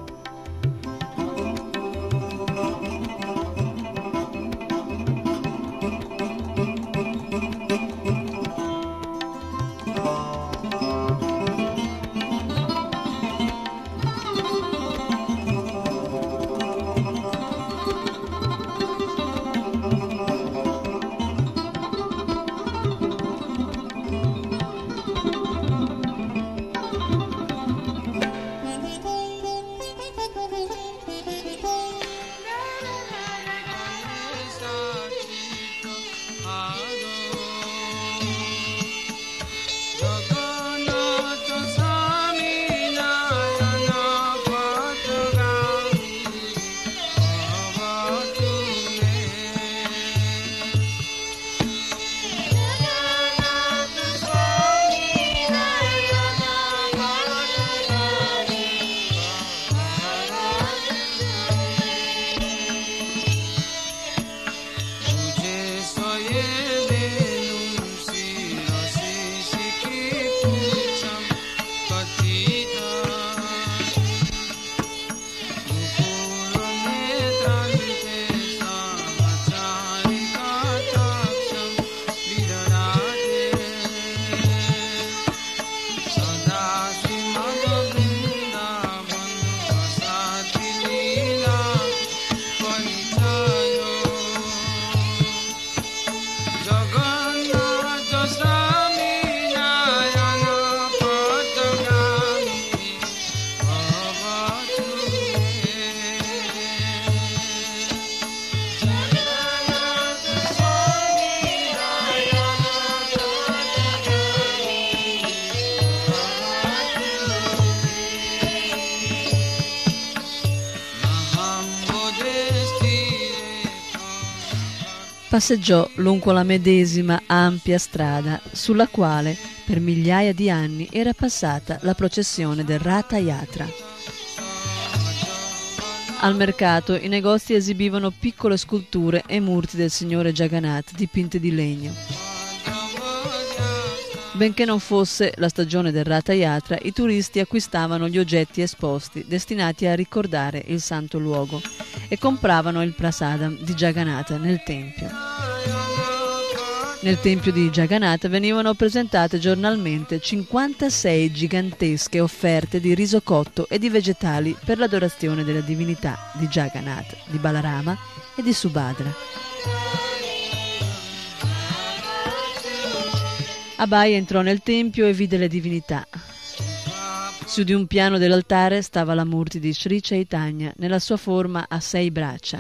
Passeggiò lungo la medesima ampia strada sulla quale per migliaia di anni era passata la processione del Ratha Yatra. Al mercato i negozi esibivano piccole sculture e murti del signore Jagannath dipinte di legno. Benché non fosse la stagione del Ratha Yatra, i turisti acquistavano gli oggetti esposti destinati a ricordare il santo luogo e compravano il prasadam di Jagannatha nel tempio. Nel tempio di Jagannatha venivano presentate giornalmente 56 gigantesche offerte di riso cotto e di vegetali per l'adorazione della divinità di Jagannath, di Balarama e di Subhadra. Abai entrò nel tempio e vide le divinità. Su di un piano dell'altare stava la murti di Sri Chaitanya nella sua forma a sei braccia,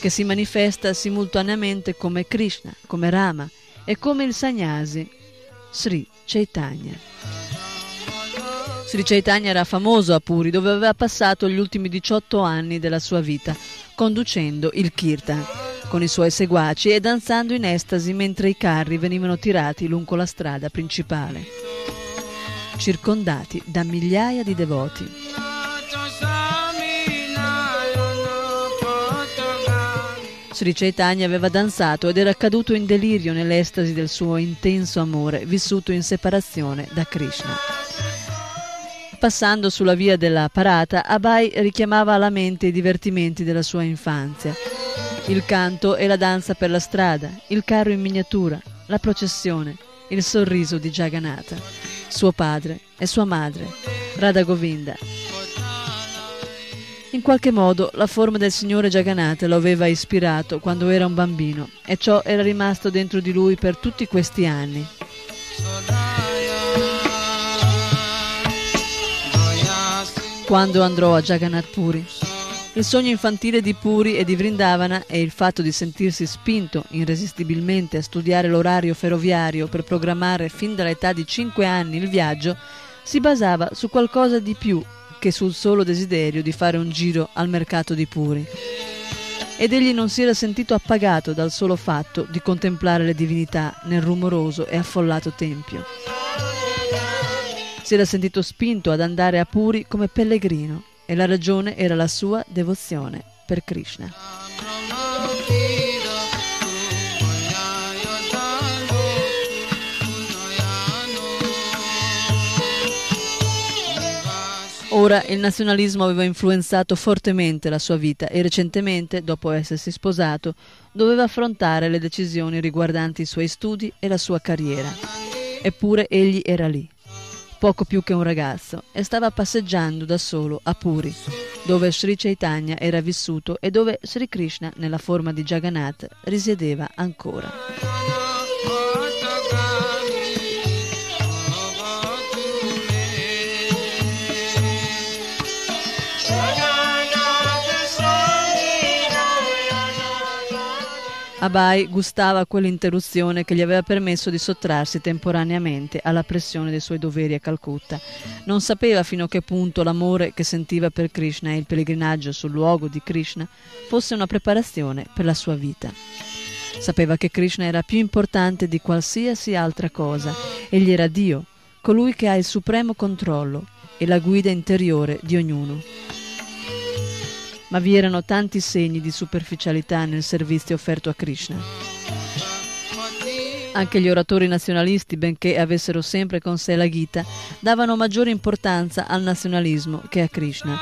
che si manifesta simultaneamente come Krishna, come Rama e come il Sannyasi Sri Chaitanya. Sri Chaitanya era famoso a Puri, dove aveva passato gli ultimi 18 anni della sua vita, conducendo il Kirtan con i suoi seguaci e danzando in estasi mentre i carri venivano tirati lungo la strada principale, circondati da migliaia di devoti. Sri Chaitanya aveva danzato ed era caduto in delirio nell'estasi del suo intenso amore, vissuto in separazione da Krishna. Passando sulla via della parata, Abai richiamava alla mente i divertimenti della sua infanzia. Il canto e la danza per la strada, il carro in miniatura, la processione, il sorriso di Jagannatha, suo padre e sua madre, Radha Govinda. In qualche modo la forma del signore Jagannatha lo aveva ispirato quando era un bambino e ciò era rimasto dentro di lui per tutti questi anni. Quando andrò a Jagannath Puri, il sogno infantile di Puri e di Vrindavana e il fatto di sentirsi spinto irresistibilmente a studiare l'orario ferroviario per programmare fin dall'età di 5 anni il viaggio si basava su qualcosa di più che sul solo desiderio di fare un giro al mercato di Puri. Ed egli non si era sentito appagato dal solo fatto di contemplare le divinità nel rumoroso e affollato tempio. Si era sentito spinto ad andare a Puri come pellegrino e la ragione era la sua devozione per Krishna. Ora il nazionalismo aveva influenzato fortemente la sua vita e recentemente, dopo essersi sposato, doveva affrontare le decisioni riguardanti i suoi studi e la sua carriera. Eppure egli era lì, poco più che un ragazzo, e stava passeggiando da solo a Puri, dove Sri Chaitanya era vissuto e dove Sri Krishna, nella forma di Jagannath, risiedeva ancora. Abai gustava quell'interruzione che gli aveva permesso di sottrarsi temporaneamente alla pressione dei suoi doveri a Calcutta. Non sapeva fino a che punto l'amore che sentiva per Krishna e il pellegrinaggio sul luogo di Krishna fosse una preparazione per la sua vita. Sapeva che Krishna era più importante di qualsiasi altra cosa. Egli era Dio, colui che ha il supremo controllo e la guida interiore di ognuno ma vi erano tanti segni di superficialità nel servizio offerto a Krishna. Anche gli oratori nazionalisti, benché avessero sempre con sé la Gita, davano maggiore importanza al nazionalismo che a Krishna.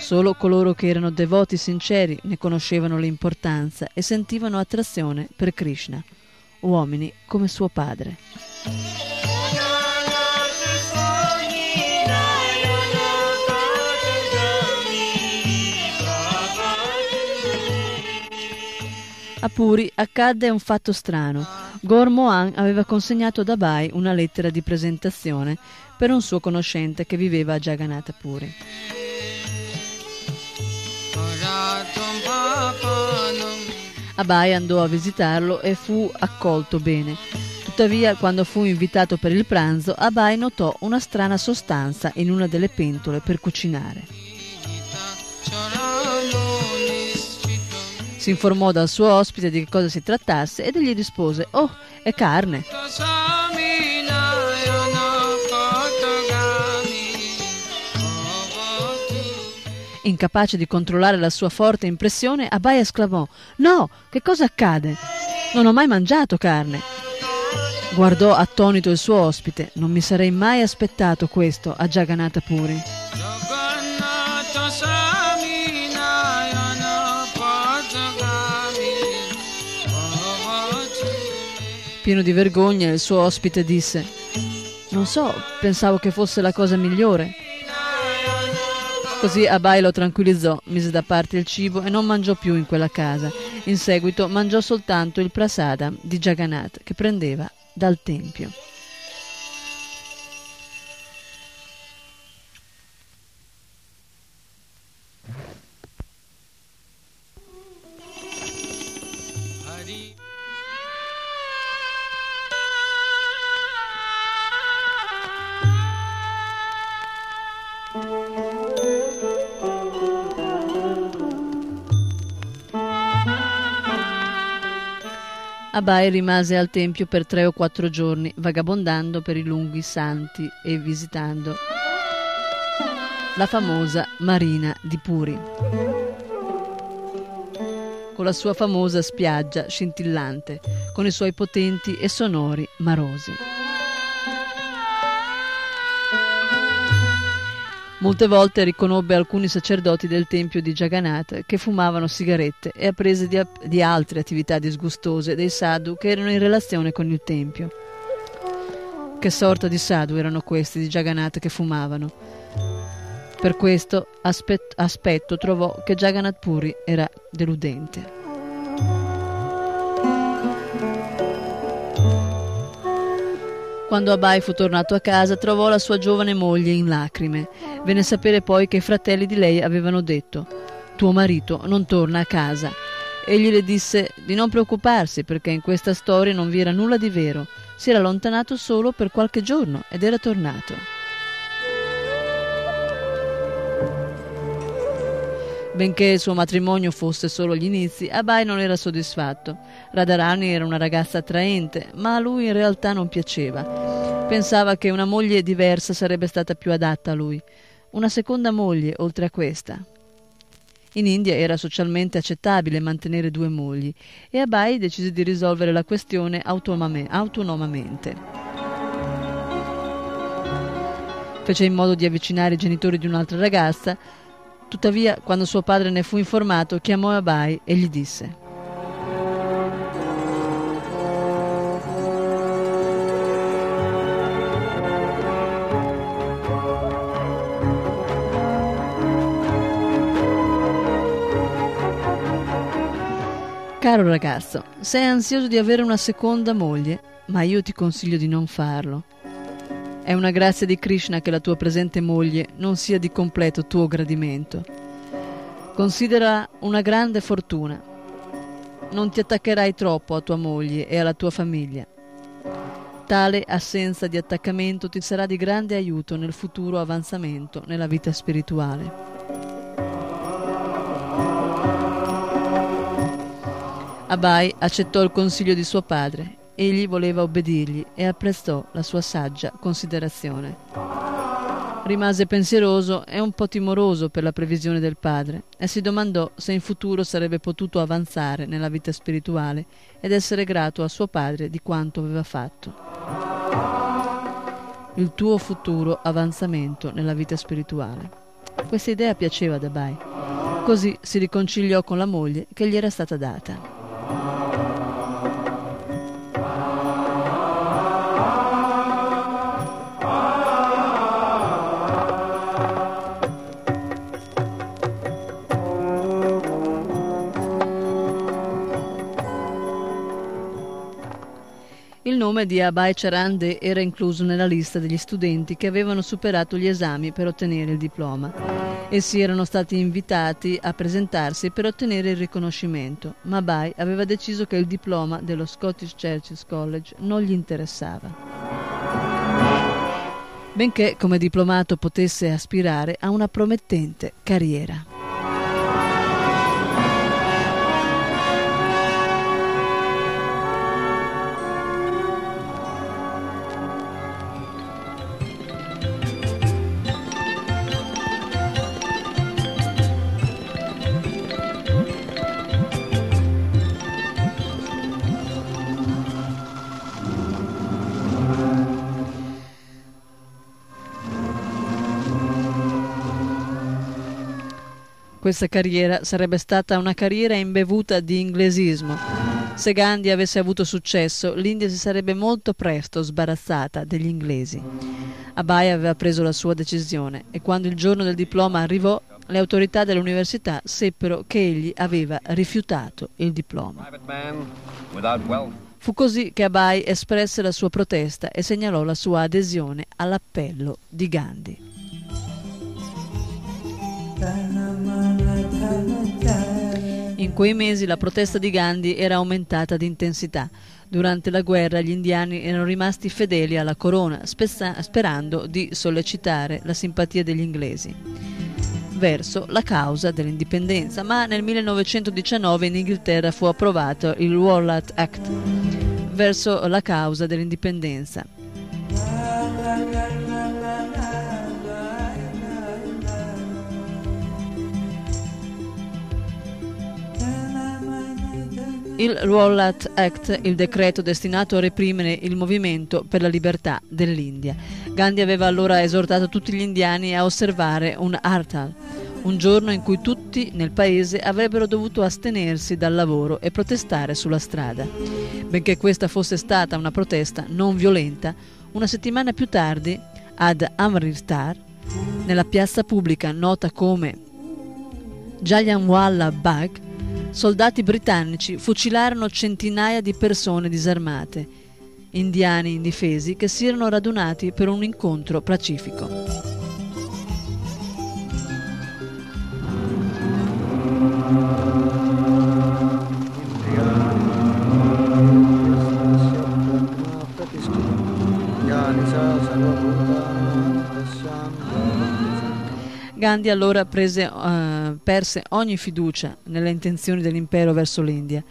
Solo coloro che erano devoti sinceri ne conoscevano l'importanza e sentivano attrazione per Krishna, uomini come suo padre. A Puri accadde un fatto strano. Gor Mohan aveva consegnato ad Abai una lettera di presentazione per un suo conoscente che viveva a Jagannath Puri. Abai andò a visitarlo e fu accolto bene. Tuttavia, quando fu invitato per il pranzo, Abai notò una strana sostanza in una delle pentole per cucinare. Si informò dal suo ospite di che cosa si trattasse ed egli rispose: Oh, è carne. Incapace di controllare la sua forte impressione, Abai esclamò: No, che cosa accade? Non ho mai mangiato carne. Guardò attonito il suo ospite. Non mi sarei mai aspettato questo a Jagannath Puri. Pieno di vergogna, il suo ospite disse: Non so, pensavo che fosse la cosa migliore. Così Abai lo tranquillizzò, mise da parte il cibo e non mangiò più in quella casa. In seguito mangiò soltanto il prasada di Jagannath che prendeva dal tempio. Abai rimase al tempio per tre o quattro giorni, vagabondando per i lunghi santi e visitando la famosa marina di Puri, con la sua famosa spiaggia scintillante, con i suoi potenti e sonori marosi. Molte volte riconobbe alcuni sacerdoti del tempio di Jagannath che fumavano sigarette e apprese di, di altre attività disgustose dei sadhu che erano in relazione con il tempio. Che sorta di sadhu erano questi di Jagannath che fumavano? Per questo aspet- aspetto trovò che Jagannath Puri era deludente. Quando Abai fu tornato a casa trovò la sua giovane moglie in lacrime. Venne a sapere poi che i fratelli di lei avevano detto Tuo marito non torna a casa. Egli le disse di non preoccuparsi perché in questa storia non vi era nulla di vero. Si era allontanato solo per qualche giorno ed era tornato. Benché il suo matrimonio fosse solo gli inizi, Abai non era soddisfatto. Radharani era una ragazza attraente, ma a lui in realtà non piaceva. Pensava che una moglie diversa sarebbe stata più adatta a lui. Una seconda moglie, oltre a questa. In India era socialmente accettabile mantenere due mogli e Abai decise di risolvere la questione autonomamente. Fece in modo di avvicinare i genitori di un'altra ragazza Tuttavia, quando suo padre ne fu informato, chiamò Abai e gli disse Caro ragazzo, sei ansioso di avere una seconda moglie, ma io ti consiglio di non farlo. È una grazia di Krishna che la tua presente moglie non sia di completo tuo gradimento. Considera una grande fortuna. Non ti attaccherai troppo a tua moglie e alla tua famiglia. Tale assenza di attaccamento ti sarà di grande aiuto nel futuro avanzamento nella vita spirituale. Abai accettò il consiglio di suo padre Egli voleva obbedirgli e apprezzò la sua saggia considerazione. Rimase pensieroso e un po' timoroso per la previsione del padre e si domandò se in futuro sarebbe potuto avanzare nella vita spirituale ed essere grato a suo padre di quanto aveva fatto. Il tuo futuro avanzamento nella vita spirituale. Questa idea piaceva ad Abai. Così si riconciliò con la moglie che gli era stata data. Il nome di Abai Charande era incluso nella lista degli studenti che avevano superato gli esami per ottenere il diploma. Essi erano stati invitati a presentarsi per ottenere il riconoscimento, ma Abai aveva deciso che il diploma dello Scottish Churches College non gli interessava. Benché come diplomato potesse aspirare a una promettente carriera. Questa carriera sarebbe stata una carriera imbevuta di inglesismo. Se Gandhi avesse avuto successo, l'India si sarebbe molto presto sbarazzata degli inglesi. Abai aveva preso la sua decisione e quando il giorno del diploma arrivò, le autorità dell'università seppero che egli aveva rifiutato il diploma. Fu così che Abai espresse la sua protesta e segnalò la sua adesione all'appello di Gandhi. In quei mesi la protesta di Gandhi era aumentata di intensità. Durante la guerra gli indiani erano rimasti fedeli alla corona, sperando di sollecitare la simpatia degli inglesi verso la causa dell'indipendenza, ma nel 1919 in Inghilterra fu approvato il Warlord Act verso la causa dell'indipendenza. Il Rowlatt Act, il decreto destinato a reprimere il movimento per la libertà dell'India. Gandhi aveva allora esortato tutti gli indiani a osservare un Hartal, un giorno in cui tutti nel paese avrebbero dovuto astenersi dal lavoro e protestare sulla strada. Benché questa fosse stata una protesta non violenta, una settimana più tardi, ad Amritsar, nella piazza pubblica nota come Jallianwala Bagh, soldati britannici fucilarono centinaia di persone disarmate, indiani indifesi che si erano radunati per un incontro pacifico. Gandhi allora prese, uh, perse ogni fiducia nelle intenzioni dell'impero verso l'India.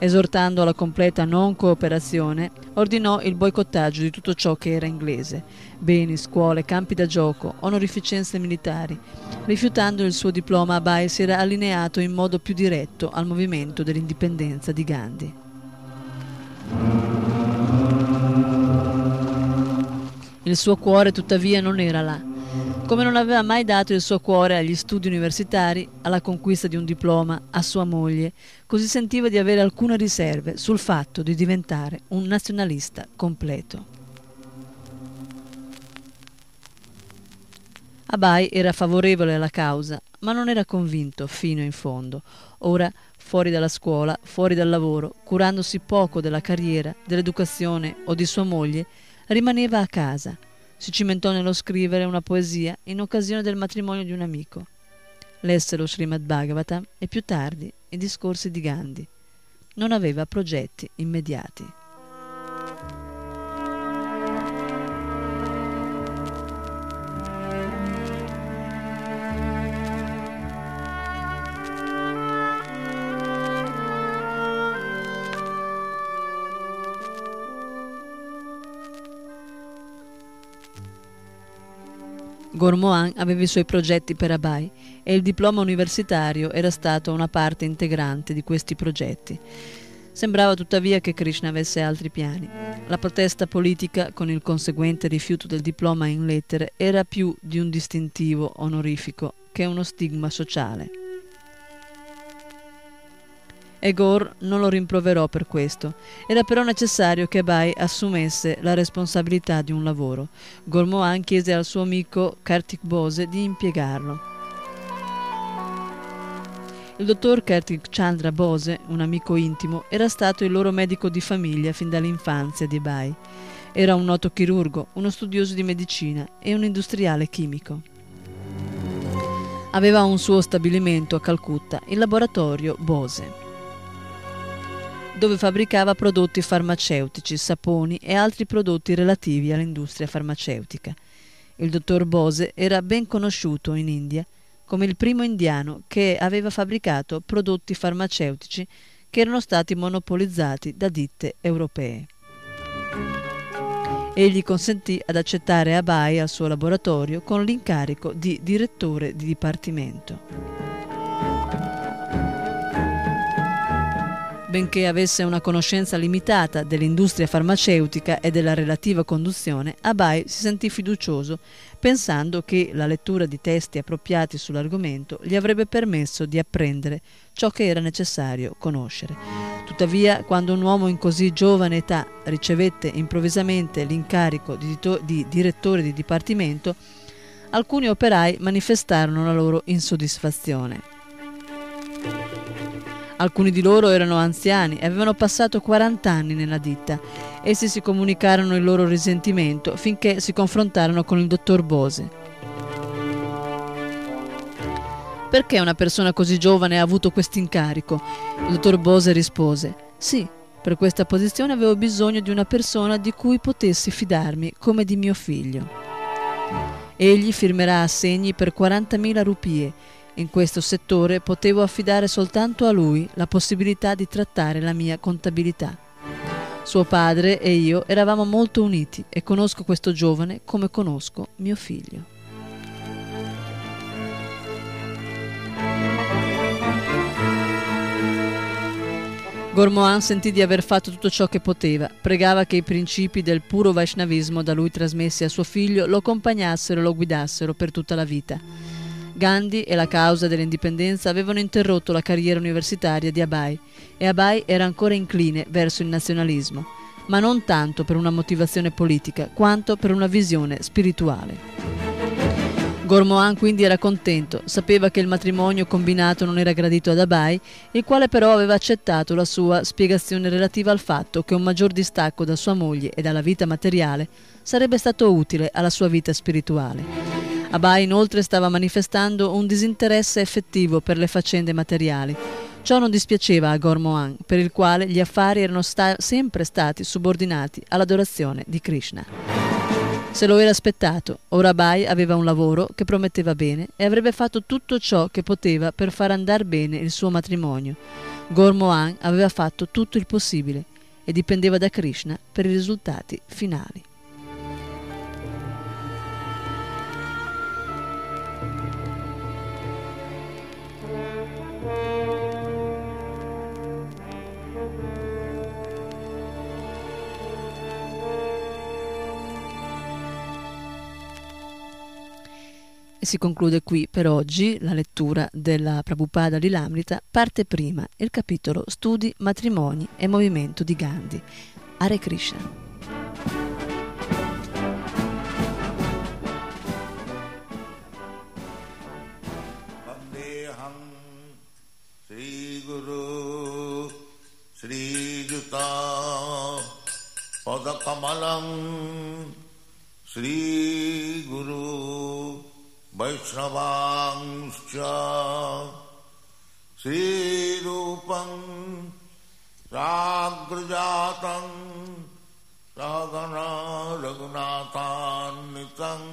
Esortando alla completa non cooperazione, ordinò il boicottaggio di tutto ciò che era inglese, beni, scuole, campi da gioco, onorificenze militari. Rifiutando il suo diploma, Abai si era allineato in modo più diretto al movimento dell'indipendenza di Gandhi. Il suo cuore tuttavia non era là come non aveva mai dato il suo cuore agli studi universitari, alla conquista di un diploma, a sua moglie, così sentiva di avere alcune riserve sul fatto di diventare un nazionalista completo. Abai era favorevole alla causa, ma non era convinto fino in fondo. Ora, fuori dalla scuola, fuori dal lavoro, curandosi poco della carriera, dell'educazione o di sua moglie, rimaneva a casa – si cimentò nello scrivere una poesia in occasione del matrimonio di un amico. Lesse lo Srimad Bhagavatam e più tardi i discorsi di Gandhi. Non aveva progetti immediati. Gormohan aveva i suoi progetti per Abai e il diploma universitario era stato una parte integrante di questi progetti. Sembrava tuttavia che Krishna avesse altri piani. La protesta politica, con il conseguente rifiuto del diploma in lettere, era più di un distintivo onorifico che uno stigma sociale e Gore non lo rimproverò per questo. Era però necessario che Bai assumesse la responsabilità di un lavoro. Gormohan chiese al suo amico Kartik Bose di impiegarlo. Il dottor Kartik Chandra Bose, un amico intimo, era stato il loro medico di famiglia fin dall'infanzia di Bai. Era un noto chirurgo, uno studioso di medicina e un industriale chimico. Aveva un suo stabilimento a Calcutta, il laboratorio Bose dove fabbricava prodotti farmaceutici, saponi e altri prodotti relativi all'industria farmaceutica. Il dottor Bose era ben conosciuto in India come il primo indiano che aveva fabbricato prodotti farmaceutici che erano stati monopolizzati da ditte europee. Egli consentì ad accettare Abai al suo laboratorio con l'incarico di direttore di dipartimento. Benché avesse una conoscenza limitata dell'industria farmaceutica e della relativa conduzione, Abai si sentì fiducioso, pensando che la lettura di testi appropriati sull'argomento gli avrebbe permesso di apprendere ciò che era necessario conoscere. Tuttavia, quando un uomo in così giovane età ricevette improvvisamente l'incarico di, di direttore di dipartimento, alcuni operai manifestarono la loro insoddisfazione. Alcuni di loro erano anziani e avevano passato 40 anni nella ditta. Essi si comunicarono il loro risentimento finché si confrontarono con il dottor Bose. Perché una persona così giovane ha avuto questo incarico? Il dottor Bose rispose: Sì, per questa posizione avevo bisogno di una persona di cui potessi fidarmi come di mio figlio. Egli firmerà assegni per 40.000 rupie in questo settore potevo affidare soltanto a lui la possibilità di trattare la mia contabilità. Suo padre e io eravamo molto uniti e conosco questo giovane come conosco mio figlio. Gormohan sentì di aver fatto tutto ciò che poteva, pregava che i principi del puro Vaishnavismo da lui trasmessi a suo figlio lo accompagnassero e lo guidassero per tutta la vita. Gandhi e la causa dell'indipendenza avevano interrotto la carriera universitaria di Abai e Abai era ancora incline verso il nazionalismo, ma non tanto per una motivazione politica quanto per una visione spirituale. Gormohan quindi era contento, sapeva che il matrimonio combinato non era gradito ad Abai, il quale però aveva accettato la sua spiegazione relativa al fatto che un maggior distacco da sua moglie e dalla vita materiale sarebbe stato utile alla sua vita spirituale. Abai inoltre stava manifestando un disinteresse effettivo per le faccende materiali. Ciò non dispiaceva a Gormohan, per il quale gli affari erano sta- sempre stati subordinati all'adorazione di Krishna. Se lo era aspettato, ora Bai aveva un lavoro che prometteva bene e avrebbe fatto tutto ciò che poteva per far andare bene il suo matrimonio. Gormohan aveva fatto tutto il possibile e dipendeva da Krishna per i risultati finali. E si conclude qui per oggi la lettura della Prabhupada Lilamrita, parte prima, il capitolo Studi, matrimoni e movimento di Gandhi. Hare Krishna. पदकमलं श्रीगुरु वैष्णवांश्च श्रीरूपम् साग्रजातं सघना रघुनाथान्वितम्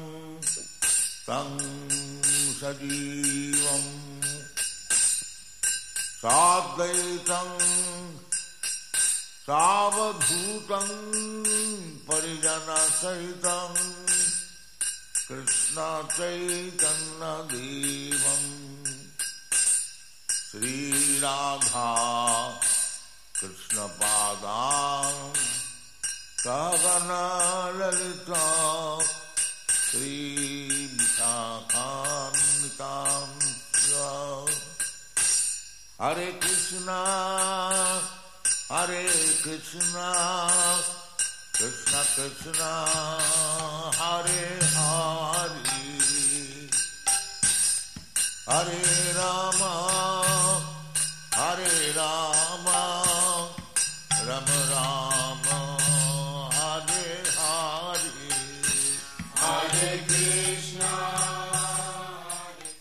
तम् सजीवम् साद्वैतम् सावधूतम् परिजनसहितम् कृष्ण कृष्णचैतन्यदेवम् श्रीराधा कृष्णपादां सहगनललिता श्रीविशाखान्वितां हरे कृष्णा हरे कृष्णा Krishna Krishna हरे Hare Hare Rama Hare Rama Rama Rama Hare Hare Hare Krishna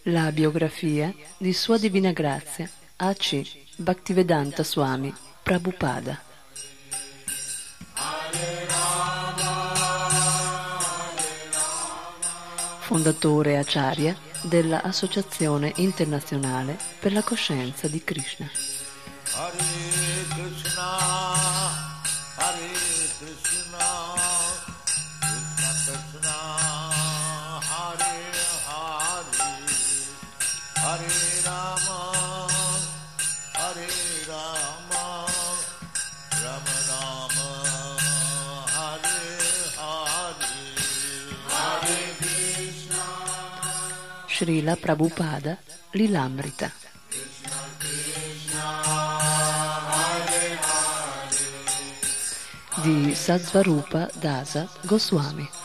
La biografia di Sua Divina Grazia A.C. Bhaktivedanta Swami Prabhupada fondatore acharya della Associazione internazionale per la coscienza di Krishna. Srila Prabhupada Lilamrita. Di Sazvarupa Dasa Goswami.